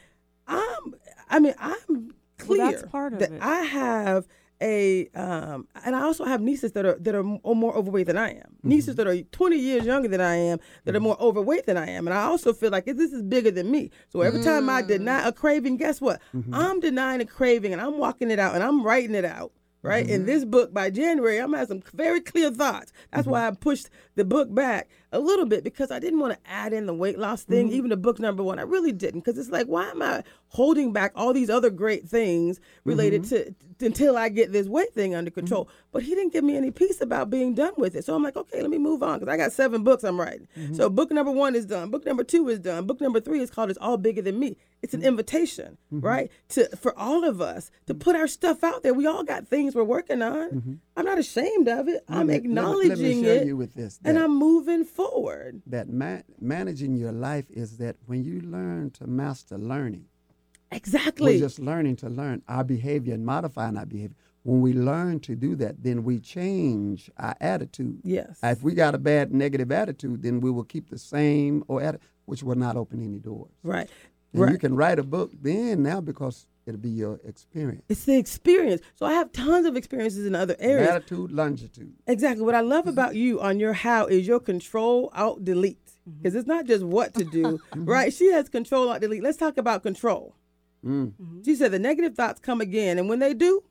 [SPEAKER 1] I'm. I mean, I'm clear
[SPEAKER 2] Well, that's part of
[SPEAKER 1] that
[SPEAKER 2] it.
[SPEAKER 1] I have a um and I also have nieces that are that are more overweight than I am.
[SPEAKER 3] Mm-hmm.
[SPEAKER 1] Nieces that are 20 years younger than I am that are more overweight than I am. And I also feel like this is bigger than me. So every time I deny a craving, guess what?
[SPEAKER 3] Mm-hmm.
[SPEAKER 1] I'm denying a craving and I'm walking it out and I'm writing it out. Right
[SPEAKER 3] Mm-hmm.
[SPEAKER 1] in this book by January, I'm gonna have some very clear thoughts. That's
[SPEAKER 3] Mm-hmm.
[SPEAKER 1] why I pushed the book back a little bit because I didn't want to add in the weight loss thing,
[SPEAKER 3] Mm-hmm.
[SPEAKER 1] even the book number one. I really didn't because it's like, why am I holding back all these other great things related
[SPEAKER 3] Mm-hmm.
[SPEAKER 1] to until I get this weight thing under control? But he didn't give me any peace about being done with it. So I'm like, okay, let me move on because I got seven books I'm writing.
[SPEAKER 3] Mm-hmm.
[SPEAKER 1] So book number one is done. Book number two is done. Book number three is called "It's All Bigger Than Me." It's
[SPEAKER 3] Mm-hmm.
[SPEAKER 1] an invitation, right, to for all of us to put our stuff out there. We all got things we're working on. I'm not ashamed of it. I'm
[SPEAKER 3] Mm-hmm. Let let me-
[SPEAKER 1] acknowledging
[SPEAKER 3] let me
[SPEAKER 1] it,
[SPEAKER 3] this,
[SPEAKER 1] and I'm moving forward.
[SPEAKER 3] that ma- managing your life is that when you learn to master learning,
[SPEAKER 1] Exactly.
[SPEAKER 3] we're just learning to learn our behavior and modifying our behavior. When we learn to do that, then we change our attitude.
[SPEAKER 1] yes.
[SPEAKER 3] If we got a bad negative attitude, then we will keep the same or atti- which will not open any doors.
[SPEAKER 1] right.
[SPEAKER 3] And
[SPEAKER 1] right.
[SPEAKER 3] you can write a book then now because It'll be your experience.
[SPEAKER 1] It's the experience. So I have tons of experiences in other areas.
[SPEAKER 3] Latitude, longitude.
[SPEAKER 1] Exactly. What I love about you on your how is your control alt delete. Because mm-hmm. it's not just what to do, mm-hmm. right? She has control alt delete. Let's talk about control.
[SPEAKER 3] Mm.
[SPEAKER 1] She said the negative thoughts come again, and when they do,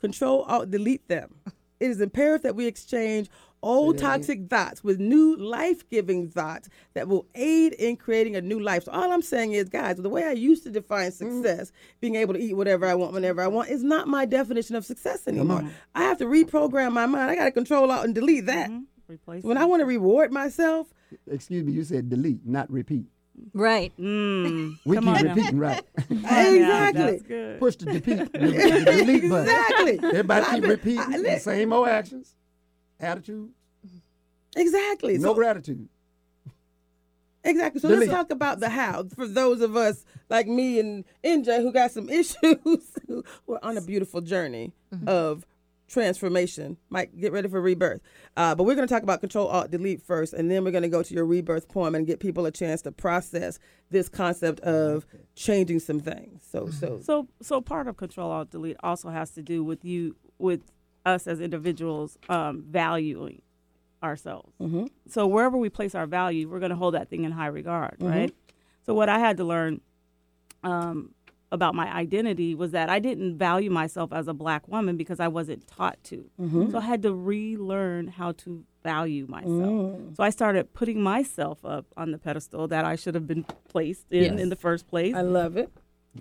[SPEAKER 1] control alt delete them. It is imperative that we exchange old
[SPEAKER 3] Say
[SPEAKER 1] toxic thoughts with new life giving thoughts that will aid in creating a new life. So, all I'm saying is, guys, the way I used to define
[SPEAKER 3] Mm.
[SPEAKER 1] success, being able to eat whatever I want whenever I want, is not my definition of success anymore. I have to reprogram my mind. I got to control alt and delete that.
[SPEAKER 2] Replace
[SPEAKER 1] When. I want to reward myself,
[SPEAKER 3] Excuse me, you said delete, not repeat.
[SPEAKER 4] Right.
[SPEAKER 2] Mm.
[SPEAKER 3] We
[SPEAKER 2] Come
[SPEAKER 3] keep
[SPEAKER 2] on now.
[SPEAKER 3] repeating right.
[SPEAKER 1] exactly.
[SPEAKER 2] That's good.
[SPEAKER 3] Push the, delete, the, the delete button.
[SPEAKER 1] Exactly.
[SPEAKER 3] Everybody
[SPEAKER 1] I
[SPEAKER 3] keep
[SPEAKER 1] mean,
[SPEAKER 3] repeating
[SPEAKER 1] I-
[SPEAKER 3] the same old actions, attitude,
[SPEAKER 1] Exactly.
[SPEAKER 3] no
[SPEAKER 1] So,
[SPEAKER 3] gratitude.
[SPEAKER 1] Exactly. So
[SPEAKER 3] Delete.
[SPEAKER 1] let's talk about the how for those of us like me and NJ who got some issues who are on a beautiful journey of transformation. Mike, get ready for rebirth. Uh, but we're going to talk about Control Alt Delete first, and then we're going to go to your rebirth poem and get people a chance to process this concept of changing some things. So, so
[SPEAKER 2] So so part of control alt delete also has to do with you with us as individuals um, valuing ourselves.
[SPEAKER 1] Mhm.
[SPEAKER 2] So wherever we place our value, we're going to hold that thing in high regard, right? So what I had to learn um, about my identity was that I didn't value myself as a black woman because I wasn't taught to. Mm-hmm. So I had to relearn how to value myself. Mm. So I started putting myself up on the pedestal that I should have been placed in
[SPEAKER 1] Yes.
[SPEAKER 2] in the first place
[SPEAKER 1] I love it.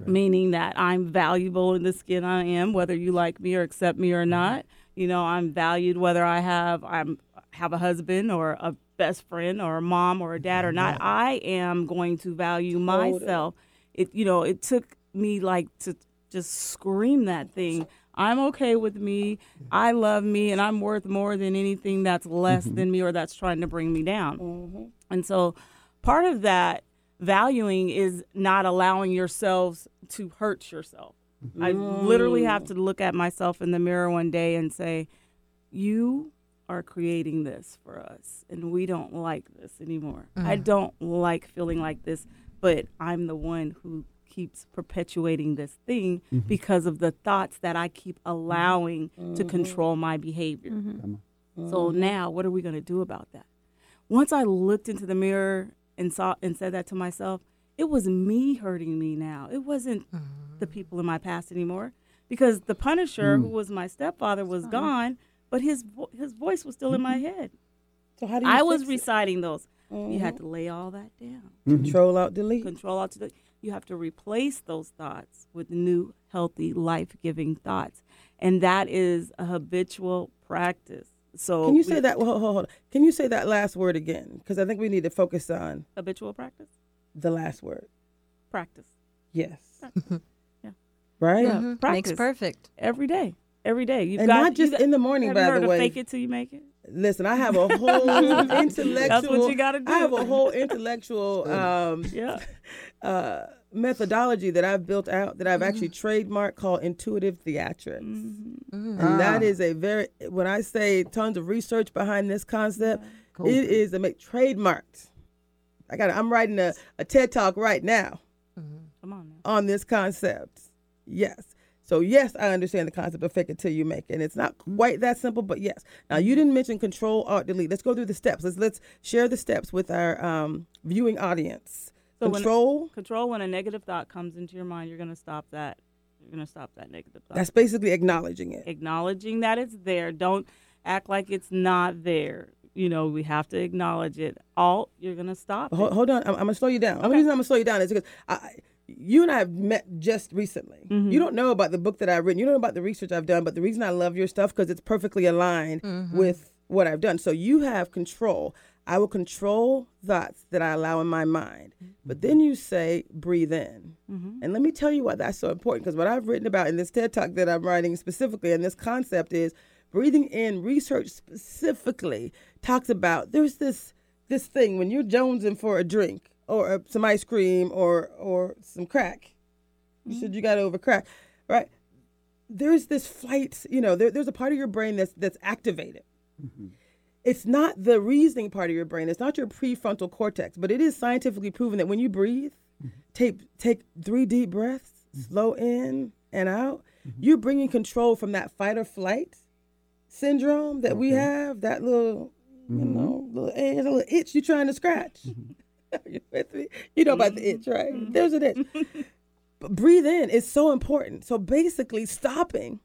[SPEAKER 2] meaning that I'm valuable in the skin I am, whether you like me or accept me or mm-hmm. not. You know, I'm valued whether I have I'm have a husband or a best friend or a mom or a dad or mm-hmm. not. I am going to value myself. It you know, it took me like to just scream that thing. I'm okay with me. I love me and I'm worth more than anything that's less mm-hmm. than me or that's trying to bring me down. Mm-hmm. And so part of that valuing is not allowing yourselves to hurt yourself. I mm. literally have to look at myself in the mirror one day and say, You are creating this for us, and we don't like this anymore. I mm. don't like feeling like this, but I'm the one who keeps perpetuating this thing mm-hmm. because of the thoughts that I keep allowing to mm-hmm. control my behavior. Mm-hmm. So now, what are we going to do about that? Once I looked into the mirror and saw and said that to myself, it was me hurting me now. It wasn't the people in my past anymore because the Punisher, who mm. was my stepfather, was gone, but his vo- his voice was still in my head.
[SPEAKER 1] So how do you
[SPEAKER 2] I was
[SPEAKER 1] fix it?
[SPEAKER 2] reciting those. You had to lay all that down.
[SPEAKER 1] Control Alt Delete.
[SPEAKER 2] Control out to the. You have to replace those thoughts with new, healthy, life-giving thoughts, and that is a habitual practice. So
[SPEAKER 1] Can you
[SPEAKER 2] we-
[SPEAKER 1] say that? Well, hold, hold, hold. Can you say that last word again? Because I think we need to focus on
[SPEAKER 2] habitual practice?
[SPEAKER 1] the last word.
[SPEAKER 2] Practice.
[SPEAKER 1] Yes.
[SPEAKER 2] Yeah.
[SPEAKER 1] Right.
[SPEAKER 2] Yeah.
[SPEAKER 4] Mhm. Makes perfect.
[SPEAKER 2] every day, every day. You've
[SPEAKER 1] And
[SPEAKER 2] got
[SPEAKER 1] not just
[SPEAKER 2] you got-
[SPEAKER 1] in the morning,
[SPEAKER 2] have
[SPEAKER 1] by
[SPEAKER 2] you
[SPEAKER 1] the
[SPEAKER 2] heard of
[SPEAKER 1] way.
[SPEAKER 2] Fake it till you make it.
[SPEAKER 1] Listen, I have a whole intellectual.
[SPEAKER 2] That's what you gotta do.
[SPEAKER 1] I have a whole intellectual um,
[SPEAKER 2] Yeah.
[SPEAKER 1] uh, methodology that I've built out that I've actually trademarked called intuitive theatrics.
[SPEAKER 2] Mm-hmm.
[SPEAKER 1] And that
[SPEAKER 3] Ah.
[SPEAKER 1] is a very, when I say tons of research behind this concept,
[SPEAKER 3] Cool.
[SPEAKER 1] it is a make trademarked. I got. I'm writing a, a TED talk right now
[SPEAKER 2] Come on now.
[SPEAKER 1] on this concept. Yes. So yes, I understand the concept of fake it till you make it. And it's not quite that simple, but yes. Now you didn't mention control alt delete. Let's go through the steps. Let's let's share the steps with our um, viewing audience.
[SPEAKER 2] So when-
[SPEAKER 1] control.
[SPEAKER 2] Control when a negative thought comes into your mind, you're gonna stop that. You're gonna stop that negative thought.
[SPEAKER 1] that's basically acknowledging it.
[SPEAKER 2] Acknowledging that it's there. Don't act like it's not there. You know, we have to acknowledge it. Alt, you're gonna stop.
[SPEAKER 1] Hold,
[SPEAKER 2] it.
[SPEAKER 1] hold on. I'm, I'm gonna slow you down. The only reason I'm gonna slow you down is because I, you and I have met just recently.
[SPEAKER 2] Mm-hmm.
[SPEAKER 1] You don't know about the book that I've written. You don't know about the research I've done. But the reason I love your stuff because it's perfectly aligned with what I've done. So you have control. I will control thoughts that I allow in my mind. But then you say, breathe in. And let me tell you why that's so important because what I've written about in this TED Talk that I'm writing specifically, and this concept is breathing in. Research specifically talks about there's this this thing when you're jonesing for a drink or uh, some ice cream or or some crack. You mm-hmm. said you got over crack, right? There's this flight, you know, there, there's a part of your brain that's that's activated. Mm-hmm. It's not the reasoning part of your brain. It's not your prefrontal cortex, but it is scientifically proven that when you breathe, mm-hmm. take take three deep breaths slow in and out, you're bringing control from that fight or flight syndrome that we have, that little, you know, little, little itch you're trying to scratch. you with me? You know about the itch, right? Mm-hmm. Mm-hmm. There's an itch. but breathe in is so important. So basically, stopping,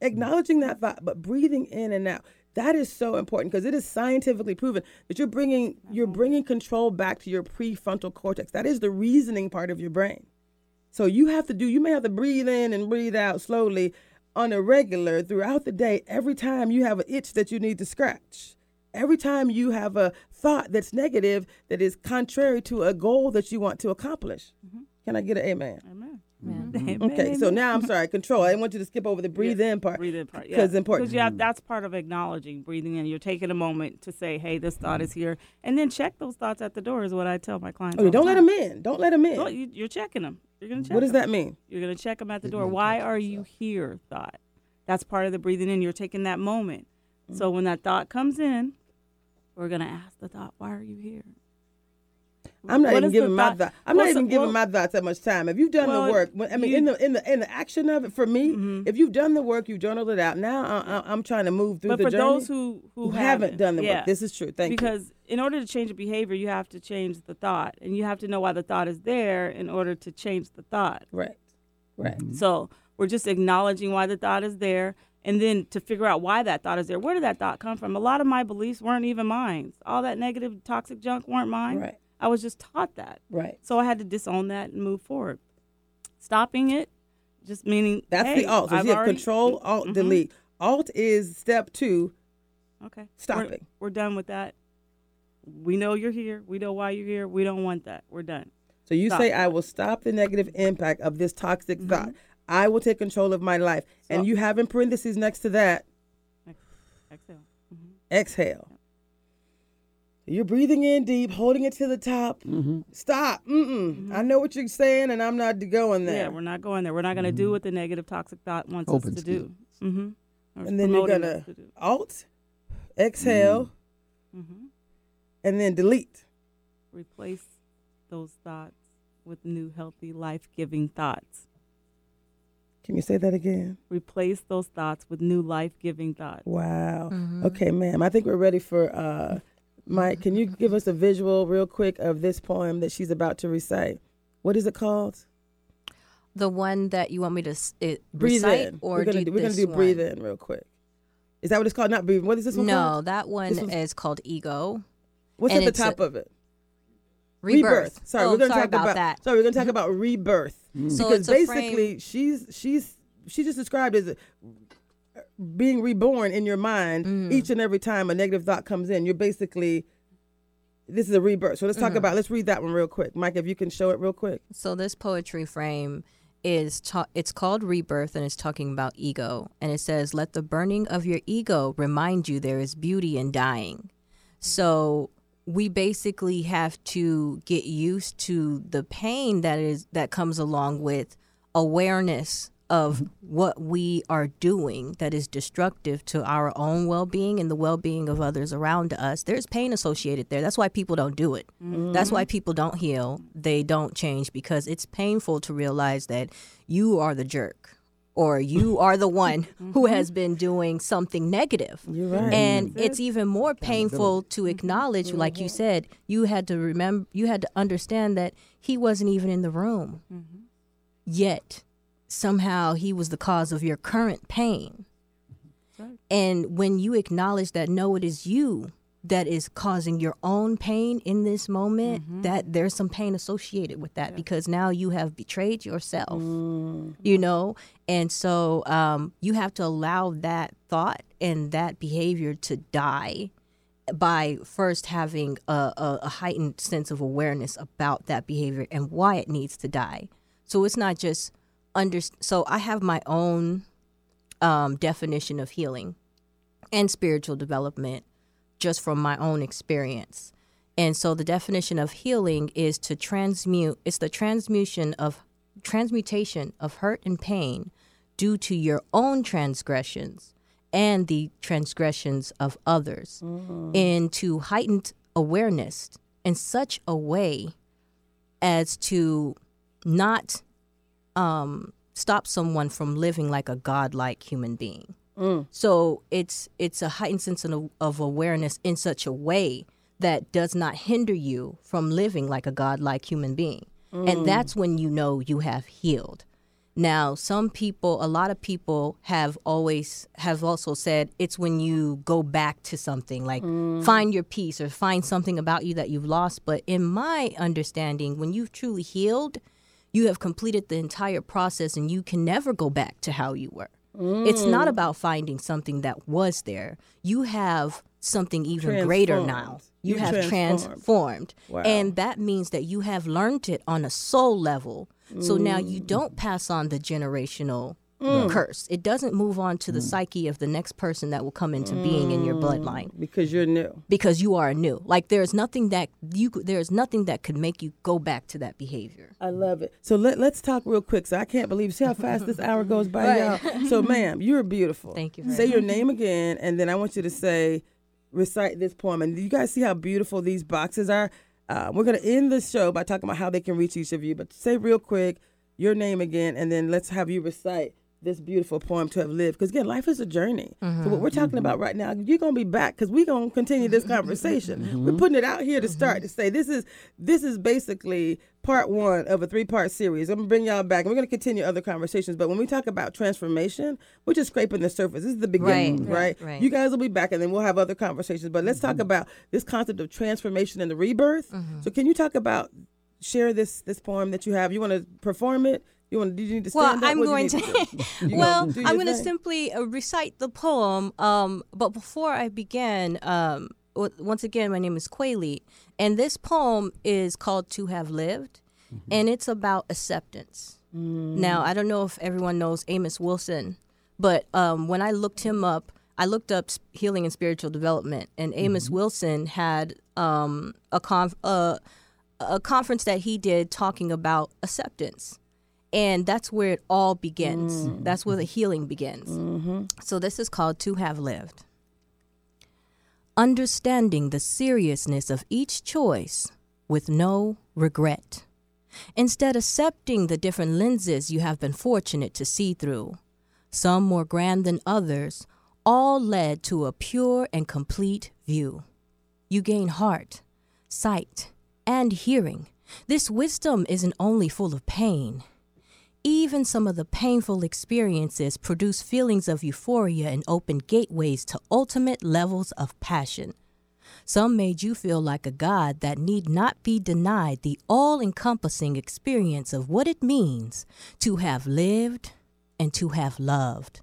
[SPEAKER 1] acknowledging that thought, but breathing in and out. That is so important because it is scientifically proven that you're bringing you're uh-huh. bringing control back to your prefrontal cortex. That is the reasoning part of your brain. So you have to do, you may have to breathe in and breathe out slowly on a regular throughout the day. Every time you have an itch that you need to scratch, every time you have a thought that's negative that is contrary to a goal that you want to accomplish. Mm-hmm. Can I get an amen?
[SPEAKER 2] Amen.
[SPEAKER 4] Amen.
[SPEAKER 2] Amen,
[SPEAKER 1] Okay, so now I'm sorry, control. I didn't want you to skip over the breathe in part.
[SPEAKER 2] Breathe in part, yeah.
[SPEAKER 1] Because it's important.
[SPEAKER 2] Because yeah, that's part of acknowledging, breathing in. You're taking a moment to say, "Hey, this thought is here," and then check those thoughts at the door. Is what I tell my clients.
[SPEAKER 1] Okay,
[SPEAKER 2] all the
[SPEAKER 1] don't let
[SPEAKER 2] time.
[SPEAKER 1] them in. Don't let them in.
[SPEAKER 2] Well, you, you're checking them. You're gonna check.
[SPEAKER 1] what does
[SPEAKER 2] 'em.
[SPEAKER 1] that mean?
[SPEAKER 2] You're gonna check them at the door. Why are you here? Thought. That's part of the breathing in. You're taking that moment. Mm-hmm. So when that thought comes in, we're gonna ask the thought, "Why are you here?"
[SPEAKER 1] I'm not
[SPEAKER 2] What
[SPEAKER 1] even giving my
[SPEAKER 2] thought-
[SPEAKER 1] thought. I'm
[SPEAKER 2] What's
[SPEAKER 1] not
[SPEAKER 2] the-
[SPEAKER 1] even giving
[SPEAKER 2] well-
[SPEAKER 1] my thoughts that much time. If you've done
[SPEAKER 2] Well,
[SPEAKER 1] the work, I mean,
[SPEAKER 2] you-
[SPEAKER 1] in the in the in the action of it, for me,
[SPEAKER 2] Mhm.
[SPEAKER 1] if you've done the work, you journaled it out. Now I, I, I'm trying to move through
[SPEAKER 2] But
[SPEAKER 1] the
[SPEAKER 2] for
[SPEAKER 1] journey.
[SPEAKER 2] those who who,
[SPEAKER 1] who haven't done the
[SPEAKER 2] yeah.
[SPEAKER 1] work, this is true. Thank you.
[SPEAKER 2] because in order to change a behavior, you have to change the thought, and you have to know why the thought is there in order to change the thought.
[SPEAKER 1] Right, right.
[SPEAKER 2] So we're just acknowledging why the thought is there, and then to figure out why that thought is there. Where did that thought come from? A lot of my beliefs weren't even mine. All that negative, toxic junk weren't mine.
[SPEAKER 1] Right.
[SPEAKER 2] I was just taught that.
[SPEAKER 1] Right.
[SPEAKER 2] So I had to disown that and move forward. Stopping it, just meaning
[SPEAKER 1] That's
[SPEAKER 2] hey,
[SPEAKER 1] the alt. So
[SPEAKER 2] I've
[SPEAKER 1] you have
[SPEAKER 2] already-
[SPEAKER 1] control, alt,
[SPEAKER 2] Mhm.
[SPEAKER 1] delete. Alt is step two.
[SPEAKER 2] Okay. We're-
[SPEAKER 1] Stopping.
[SPEAKER 2] We're, done with that. We know you're here. We know why you're here. We don't want that. We're done.
[SPEAKER 1] So you
[SPEAKER 2] Stop.
[SPEAKER 1] say, I will stop the negative impact of this toxic thought. I will take control of my life. and you have in parentheses next to that,
[SPEAKER 2] Exhale. hmm
[SPEAKER 1] exhale. You're breathing in deep, holding it to the top.
[SPEAKER 3] Mm-hmm.
[SPEAKER 1] Stop. Mm-mm. I know what you're saying, and I'm not going there.
[SPEAKER 2] Yeah, we're not going there. We're not going to do what the negative toxic thought wants
[SPEAKER 3] Open
[SPEAKER 2] us to
[SPEAKER 3] skill.
[SPEAKER 2] do. Mm-hmm.
[SPEAKER 1] and then you're gonna alt, exhale,
[SPEAKER 2] hmm
[SPEAKER 1] and then delete.
[SPEAKER 2] replace those thoughts with new, healthy, life-giving thoughts.
[SPEAKER 1] Can you say that again?
[SPEAKER 2] Replace those thoughts with new, life-giving thoughts.
[SPEAKER 1] Wow.
[SPEAKER 4] Mhm.
[SPEAKER 1] Okay, ma'am. I think we're ready for uh, Mike. Can you give us a visual, real quick, of this poem that she's about to recite? What is it called?
[SPEAKER 4] The one that you want me to it,
[SPEAKER 1] Breathe
[SPEAKER 4] recite
[SPEAKER 1] in.
[SPEAKER 4] or
[SPEAKER 1] we're gonna
[SPEAKER 4] do
[SPEAKER 1] do, we're gonna
[SPEAKER 4] this
[SPEAKER 1] do breathe
[SPEAKER 4] one?
[SPEAKER 1] in real quick. Is that what it's called? Not breathe. What is this one
[SPEAKER 4] No,
[SPEAKER 1] called?
[SPEAKER 4] that one is called ego.
[SPEAKER 1] What's
[SPEAKER 4] and
[SPEAKER 1] at the
[SPEAKER 4] it's a-
[SPEAKER 1] top of it?
[SPEAKER 4] Rebirth.
[SPEAKER 1] Sorry,
[SPEAKER 4] oh,
[SPEAKER 1] we're gonna
[SPEAKER 4] sorry
[SPEAKER 1] talk
[SPEAKER 4] about,
[SPEAKER 1] about,
[SPEAKER 4] that.
[SPEAKER 1] Sorry, we're gonna talk about rebirth
[SPEAKER 4] So
[SPEAKER 1] because basically she's she's she just described as uh, being reborn in your mind
[SPEAKER 4] Mm.
[SPEAKER 1] each and every time a negative thought comes in. You're basically this is a rebirth. So let's talk
[SPEAKER 4] Mhm.
[SPEAKER 1] about. Let's read that one real quick, Mike. If you can show it real quick.
[SPEAKER 4] So this poetry frame is ta- it's called Rebirth and it's talking about ego and it says let the burning of your ego remind you there is beauty in dying. So we basically have to get used to the pain that is that comes along with awareness of mm-hmm. what we are doing that is destructive to our own well-being and the well-being of others around us. There's pain associated there. That's why people don't do it. That's why mm-hmm. people don't heal. They don't change because it's painful to realize that you are the jerk or you are the one who has been doing something negative.
[SPEAKER 1] Right.
[SPEAKER 4] And it's even more painful to acknowledge, like you said, you had to remember, you had to understand that he wasn't even in the room. Yet, somehow, he was the cause of your current pain.
[SPEAKER 2] Right.
[SPEAKER 4] And when you acknowledge that, no, it is you that is causing your own pain in this moment, that there's some pain associated with that because now you have betrayed yourself, you know? And so um, you have to allow that thought and that behavior to die by first having a, a, a heightened sense of awareness about that behavior and why it needs to die. So it's not just under. So I have my own um, definition of healing and spiritual development just from my own experience. And so the definition of healing is to transmute, it's the transmutation of transmutation of hurt and pain due to your own transgressions and the transgressions of others into heightened awareness in such a way as to not um, stop someone from living like a godlike human being.
[SPEAKER 1] Mm.
[SPEAKER 4] So it's it's a heightened sense of, of awareness in such a way that does not hinder you from living like a godlike human being. And that's when you know you have healed. Now, some people, a lot of people have always have also said it's when you go back to something like find your peace or find something about you that you've lost. But in my understanding, when you've truly healed, you have completed the entire process and you can never go back to how you were. It's not about finding something that was there. You have something even greater now. You,
[SPEAKER 1] You
[SPEAKER 4] have
[SPEAKER 1] transformed.
[SPEAKER 4] transformed.
[SPEAKER 1] Wow.
[SPEAKER 4] And that means that you have learned it on a soul level. So now you
[SPEAKER 1] Mm.
[SPEAKER 4] don't pass on the generational Mm. curse. It doesn't move on to the mm. psyche of the next person that will come into being in your mm. bloodline
[SPEAKER 1] Because you're new.
[SPEAKER 4] because you are new. Like there's nothing that you could- there's nothing that could make you go back to that behavior.
[SPEAKER 1] I love it. So let, let's talk real quick. So I can't believe, see how fast this hour goes by, y'all. So, ma'am, you're beautiful.
[SPEAKER 4] Thank you very
[SPEAKER 1] Say your name again, and then I want you to say, recite this poem. And you guys see how beautiful these boxes are? Uh, we're going to end the show by talking about how they can reach each of you. But say real quick your name again, and then let's have you recite this beautiful poem to have lived. Because again, life is a journey. So mm-hmm. what we're talking mm-hmm. about right now, you're gonna be back because we're gonna continue this conversation. We're mm-hmm. putting it out here to start to say this is this is basically part one of a three part series. I'm gonna bring y'all back and we're gonna continue other conversations. But when we talk about transformation, we're just scraping the surface. This is the beginning,
[SPEAKER 4] Right,
[SPEAKER 1] right?
[SPEAKER 4] right.
[SPEAKER 1] You guys will be back and then we'll have other conversations. But let's talk about this concept of transformation and the rebirth. So can you talk about share this this poem that you have? You want to perform it? You want? Did you need to
[SPEAKER 4] Well,
[SPEAKER 1] up?
[SPEAKER 4] I'm
[SPEAKER 1] What
[SPEAKER 4] going to.
[SPEAKER 1] do?
[SPEAKER 4] Well,
[SPEAKER 1] gonna
[SPEAKER 4] I'm going to simply uh, recite the poem. Um, but before I begin, um, w- once again, my name is Quaylee, and this poem is called "To Have Lived," and it's about acceptance. Now, I don't know if everyone knows Amos Wilson, but um, when I looked him up, I looked up healing and spiritual development, and Amos Wilson had um, a conf- uh, a conference that he did talking about acceptance. And that's where it all begins. Mm. That's where the healing begins. Mm-hmm. So this is called To Have Lived. Understanding the seriousness of each choice with no regret. Instead, accepting the different lenses you have been fortunate to see through, some more grand than others, all led to a pure and complete view. You gain heart, sight, and hearing. This wisdom isn't only full of pain. Even some of the painful experiences produce feelings of euphoria and open gateways to ultimate levels of passion. Some made you feel like a god that need not be denied the all encompassing experience of what it means to have lived and to have loved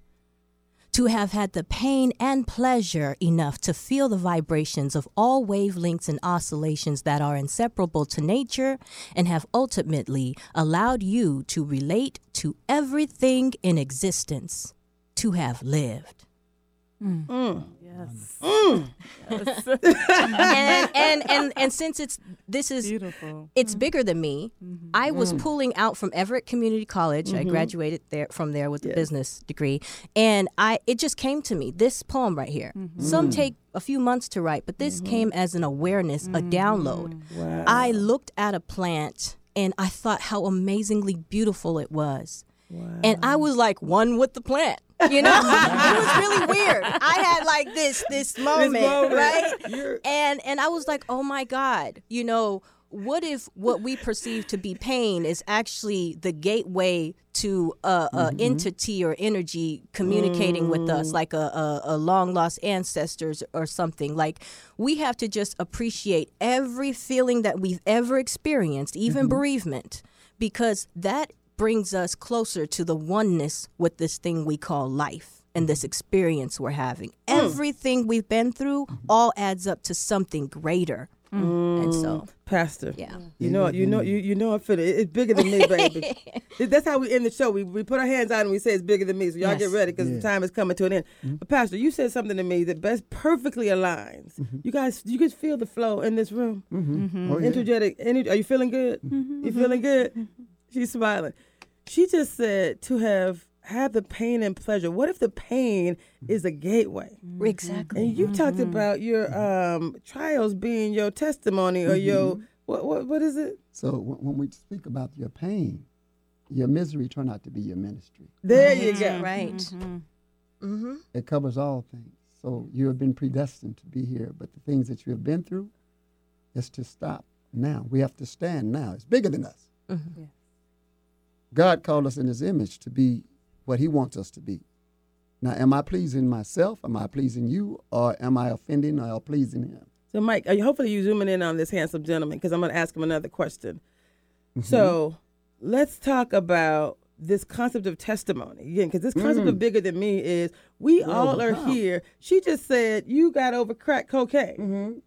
[SPEAKER 4] to have had the pain and pleasure enough to feel the vibrations of all wavelengths and oscillations that are inseparable to nature and have ultimately allowed you to relate to everything in existence, to have lived. Mm. Mm.
[SPEAKER 2] Yes.
[SPEAKER 4] and, and and and since it's this is
[SPEAKER 2] Beautiful.
[SPEAKER 4] it's mm-hmm. bigger than me. Mm-hmm. I was mm. pulling out from Everett Community College. I mm-hmm. graduated there from there with a business degree, and I it just came to me. This poem right here. Some take a few months to write, but this came as an awareness, a download.
[SPEAKER 1] Wow.
[SPEAKER 4] I looked at a plant and I thought how amazingly beautiful it was. And I was like one with the plant. You know, it was really weird. I had like this this moment,
[SPEAKER 1] moment.
[SPEAKER 4] right?
[SPEAKER 1] You're-
[SPEAKER 4] And and I was like, oh my god, you know, what if what we perceive to be pain is actually the gateway to a, a mm-hmm. entity or energy communicating with us, mm. like a, a, a long lost ancestors or something? Like we have to just appreciate every feeling that we've ever experienced, even mm-hmm. bereavement, because that brings us closer to the oneness with this thing we call life and this experience we're having. Mm. Everything we've been through all adds up to something greater. Mm. And so,
[SPEAKER 1] Pastor.
[SPEAKER 4] yeah.
[SPEAKER 1] You know, you know, you you know, it fit. It- It's bigger than me, baby. That's how we end the show. We, we put our hands out and we say it's bigger than me. So y'all get ready because the time is coming to an end. Mm-hmm. But Pastor, you said something to me that best perfectly aligns. Mm-hmm. You guys, you can feel the flow in this room. Mm-hmm.
[SPEAKER 3] Oh, yeah.
[SPEAKER 1] Energetic. Ener- are you feeling good? You feeling good? She's smiling. She just said to have had the pain and pleasure. What if the pain is a gateway?
[SPEAKER 4] Exactly.
[SPEAKER 1] And you talked about your um, trials being your testimony or your what, what what is it?
[SPEAKER 3] So when, when we speak about your pain, your misery turn out to be your ministry.
[SPEAKER 1] There you go.
[SPEAKER 4] Right.
[SPEAKER 2] Mm-hmm.
[SPEAKER 4] Mm-hmm.
[SPEAKER 3] It covers all things. So you have been predestined to be here, but the things that you have been through is to stop now. We have to stand now. It's bigger than us.
[SPEAKER 4] Mm-hmm.
[SPEAKER 2] Yeah.
[SPEAKER 3] God called us in His image to be what He wants us to be. Now, am I pleasing myself? Am I pleasing you? Or am I offending or pleasing Him?
[SPEAKER 1] So, Mike, are you, hopefully you zooming in on this handsome gentleman because I'm going to ask him another question. So, let's talk about this concept of testimony again, because this concept of bigger than me is we all are
[SPEAKER 3] overcome.
[SPEAKER 1] here. She just said you got over crack cocaine
[SPEAKER 3] Mm-hmm.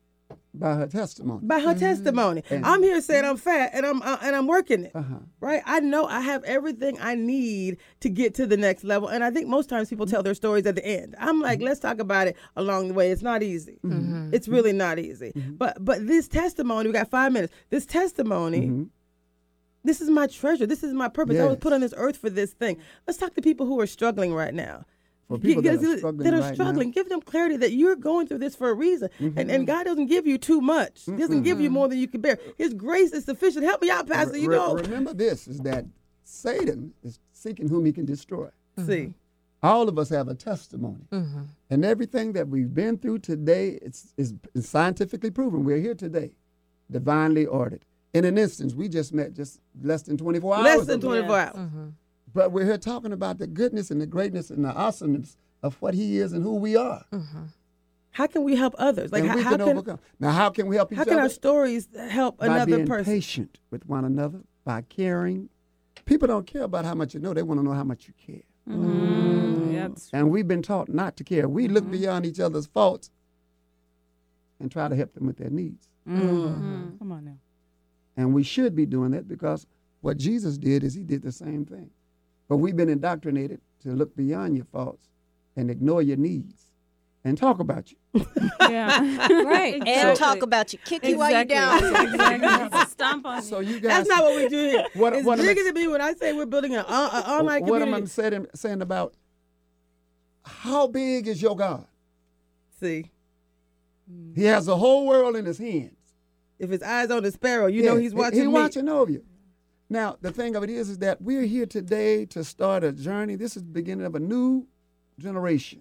[SPEAKER 3] By her testimony.
[SPEAKER 1] by her testimony.
[SPEAKER 3] And-
[SPEAKER 1] I'm here saying I'm fat and I'm uh, and I'm working it.
[SPEAKER 3] Uh-huh.
[SPEAKER 1] Right? I know I have everything I need to get to the next level. And I think most times people tell their stories at the end. I'm like, let's talk about it along the way. It's not easy. It's really not easy. But but this testimony, we got five minutes. This testimony,
[SPEAKER 3] Mhm.
[SPEAKER 1] this is my treasure. This is my purpose. I was put on this earth for this thing. Let's talk to people who are struggling right now.
[SPEAKER 3] For people that are struggling
[SPEAKER 1] that are
[SPEAKER 3] right. Mm-hmm.
[SPEAKER 1] struggling, give them clarity that you're going through this for a reason. And, and mm-hmm. God doesn't give you too much. He doesn't give you more than you can bear. His grace is sufficient. Help me out, Pastor. You
[SPEAKER 3] Re-
[SPEAKER 1] know.
[SPEAKER 3] remember this is that Satan is seeking whom he can destroy. Mm-hmm.
[SPEAKER 1] See.
[SPEAKER 3] All of us have a testimony. Mm-hmm. And everything that we've been through today it's, is, is scientifically proven. We're here today, divinely ordered. In an instance, we just met just less than 24 hours
[SPEAKER 1] Less than
[SPEAKER 3] ago.
[SPEAKER 1] 24
[SPEAKER 2] Yes.
[SPEAKER 1] hours.
[SPEAKER 3] But we're here talking about the goodness and the greatness and the awesomeness of what he is and who we are.
[SPEAKER 1] How can we help others? Like,
[SPEAKER 3] and
[SPEAKER 1] how,
[SPEAKER 3] we
[SPEAKER 1] how
[SPEAKER 3] can,
[SPEAKER 1] can,
[SPEAKER 3] overcome. Now, how can we help each
[SPEAKER 1] how can
[SPEAKER 3] other?
[SPEAKER 1] our stories help
[SPEAKER 3] by
[SPEAKER 1] another
[SPEAKER 3] being
[SPEAKER 1] person?
[SPEAKER 3] patient with one another, by caring. People don't care about how much you know, they want to know how much you care.
[SPEAKER 5] Mm, yeah,
[SPEAKER 3] And we've been taught not to care. We look beyond each other's faults and try to help them with their needs.
[SPEAKER 2] Mm-hmm. Come on now.
[SPEAKER 3] And we should be doing that because what Jesus did is he did the same thing. But we've been indoctrinated to look beyond your faults and ignore your needs and talk about you.
[SPEAKER 5] yeah.
[SPEAKER 4] Right. And talk about you, kick you while you're down.
[SPEAKER 5] exactly. Stomp on
[SPEAKER 3] So
[SPEAKER 5] you.
[SPEAKER 3] you guys,
[SPEAKER 1] That's not what we do here.
[SPEAKER 3] What-
[SPEAKER 1] it's
[SPEAKER 3] what am I-
[SPEAKER 1] bigger than me when I say we're building an on- an online
[SPEAKER 3] what am. I saying, saying about how big is your God?
[SPEAKER 1] See,
[SPEAKER 3] He has the whole world in his hands.
[SPEAKER 1] if his eyes on the sparrow, you know he's watching
[SPEAKER 3] He's
[SPEAKER 1] me.
[SPEAKER 3] watching over you. Now, the thing of it is, is that we're here today to start a journey. This is the beginning of a new generation.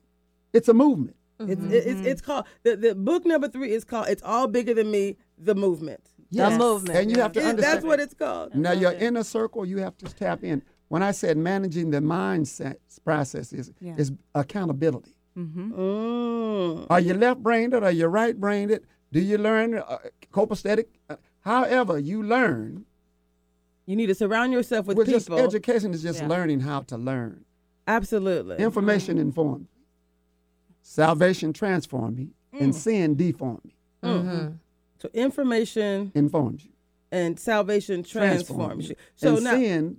[SPEAKER 3] It's a movement.
[SPEAKER 1] It's, it's, it's called the, the book number three is called "It's All Bigger Than Me: The Movement."
[SPEAKER 3] Yes.
[SPEAKER 4] movement,
[SPEAKER 3] And you have to
[SPEAKER 1] It-
[SPEAKER 3] understand.
[SPEAKER 1] that's what it's called.
[SPEAKER 3] Now, your inner circle, you have to tap in. When I said managing the mindset process is,
[SPEAKER 2] Yeah.
[SPEAKER 3] is accountability.
[SPEAKER 2] Mm-hmm.
[SPEAKER 1] Mm.
[SPEAKER 3] Are you left-brained or are you right-brained? Do you learn uh, copacetic? Uh, however, you learn.
[SPEAKER 1] You need to surround yourself with
[SPEAKER 3] With just
[SPEAKER 1] people.
[SPEAKER 3] education is just
[SPEAKER 2] Yeah.
[SPEAKER 3] learning how to learn.
[SPEAKER 1] Absolutely.
[SPEAKER 3] Information mm-hmm. informs me. Salvation transforms me, and mm. sin deforms me. Mm-hmm. Mm-hmm.
[SPEAKER 1] So information
[SPEAKER 3] Informs you.
[SPEAKER 1] and salvation transforms you.
[SPEAKER 3] So
[SPEAKER 1] So
[SPEAKER 3] and
[SPEAKER 1] now,
[SPEAKER 3] sin,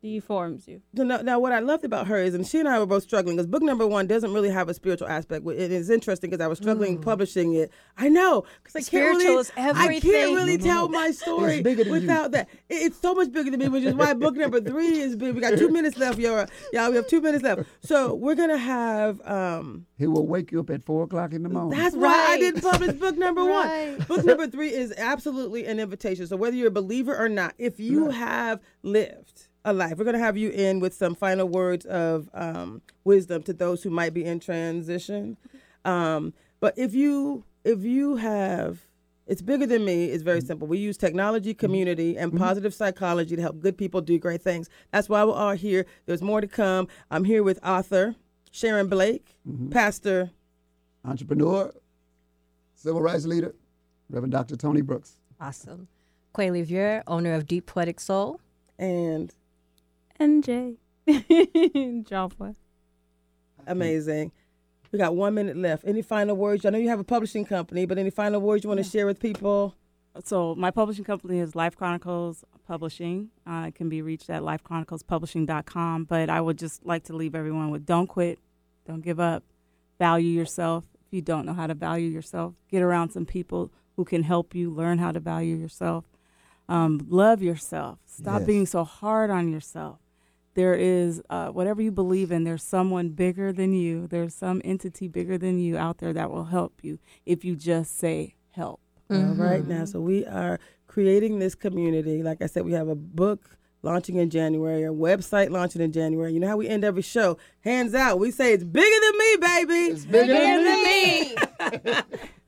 [SPEAKER 5] Deforms you.
[SPEAKER 1] so now, now what I loved about her is, and she and I were both struggling because book number one doesn't really have a spiritual aspect. It is interesting because I was struggling publishing it. I know because I can't really,
[SPEAKER 4] is
[SPEAKER 1] I can't really
[SPEAKER 3] No, no,
[SPEAKER 1] tell
[SPEAKER 3] no.
[SPEAKER 1] my story
[SPEAKER 3] It's bigger than you.
[SPEAKER 1] without that. It- it's so much bigger than me, which is why book number three is big. We got two minutes left, y'all. Y'all, we have two minutes left. So we're gonna have. um
[SPEAKER 3] he will wake you up at four o'clock in the morning.
[SPEAKER 1] That's why I didn't publish book number
[SPEAKER 4] Right.
[SPEAKER 1] one. Book number three is absolutely an invitation. So whether you're a believer or not, if you have lived a life, we're going to have you in with some final words of um, wisdom to those who might be in transition. Um, but if you if you have it's bigger than me. It's very simple. We use technology, community, and positive psychology to help good people do great things. That's why we're all here. There's more to come. I'm here with author Sharon Blake, pastor
[SPEAKER 3] Entrepreneur, civil rights leader, Reverend Dr. Tony Brooks.
[SPEAKER 4] Awesome. Quay Livier, owner of Deep Poetic Soul.
[SPEAKER 1] and
[SPEAKER 5] NJ. Java.
[SPEAKER 1] Amazing. We got one minute left. Any final words? I know you have a publishing company, but any final words you want to share with people?
[SPEAKER 2] So my publishing company is Life Chronicles Publishing. Uh, it can be reached at lifechroniclespublishing.com. But I would just like to leave everyone with don't quit, don't give up, value yourself. If you don't know how to value yourself, get around some people who can help you learn how to value yourself. Um, love yourself. Stop
[SPEAKER 3] Yes.
[SPEAKER 2] being so hard on yourself. There is uh, whatever you believe in. There's someone bigger than you. There's some entity bigger than you out there that will help you if you just say help.
[SPEAKER 1] All right, now, so we are creating this community. Like I said, we have a book launching in January, a website launching in January. You know how we end every show? Hands out. We say it's bigger than me, baby.
[SPEAKER 3] It's bigger than me.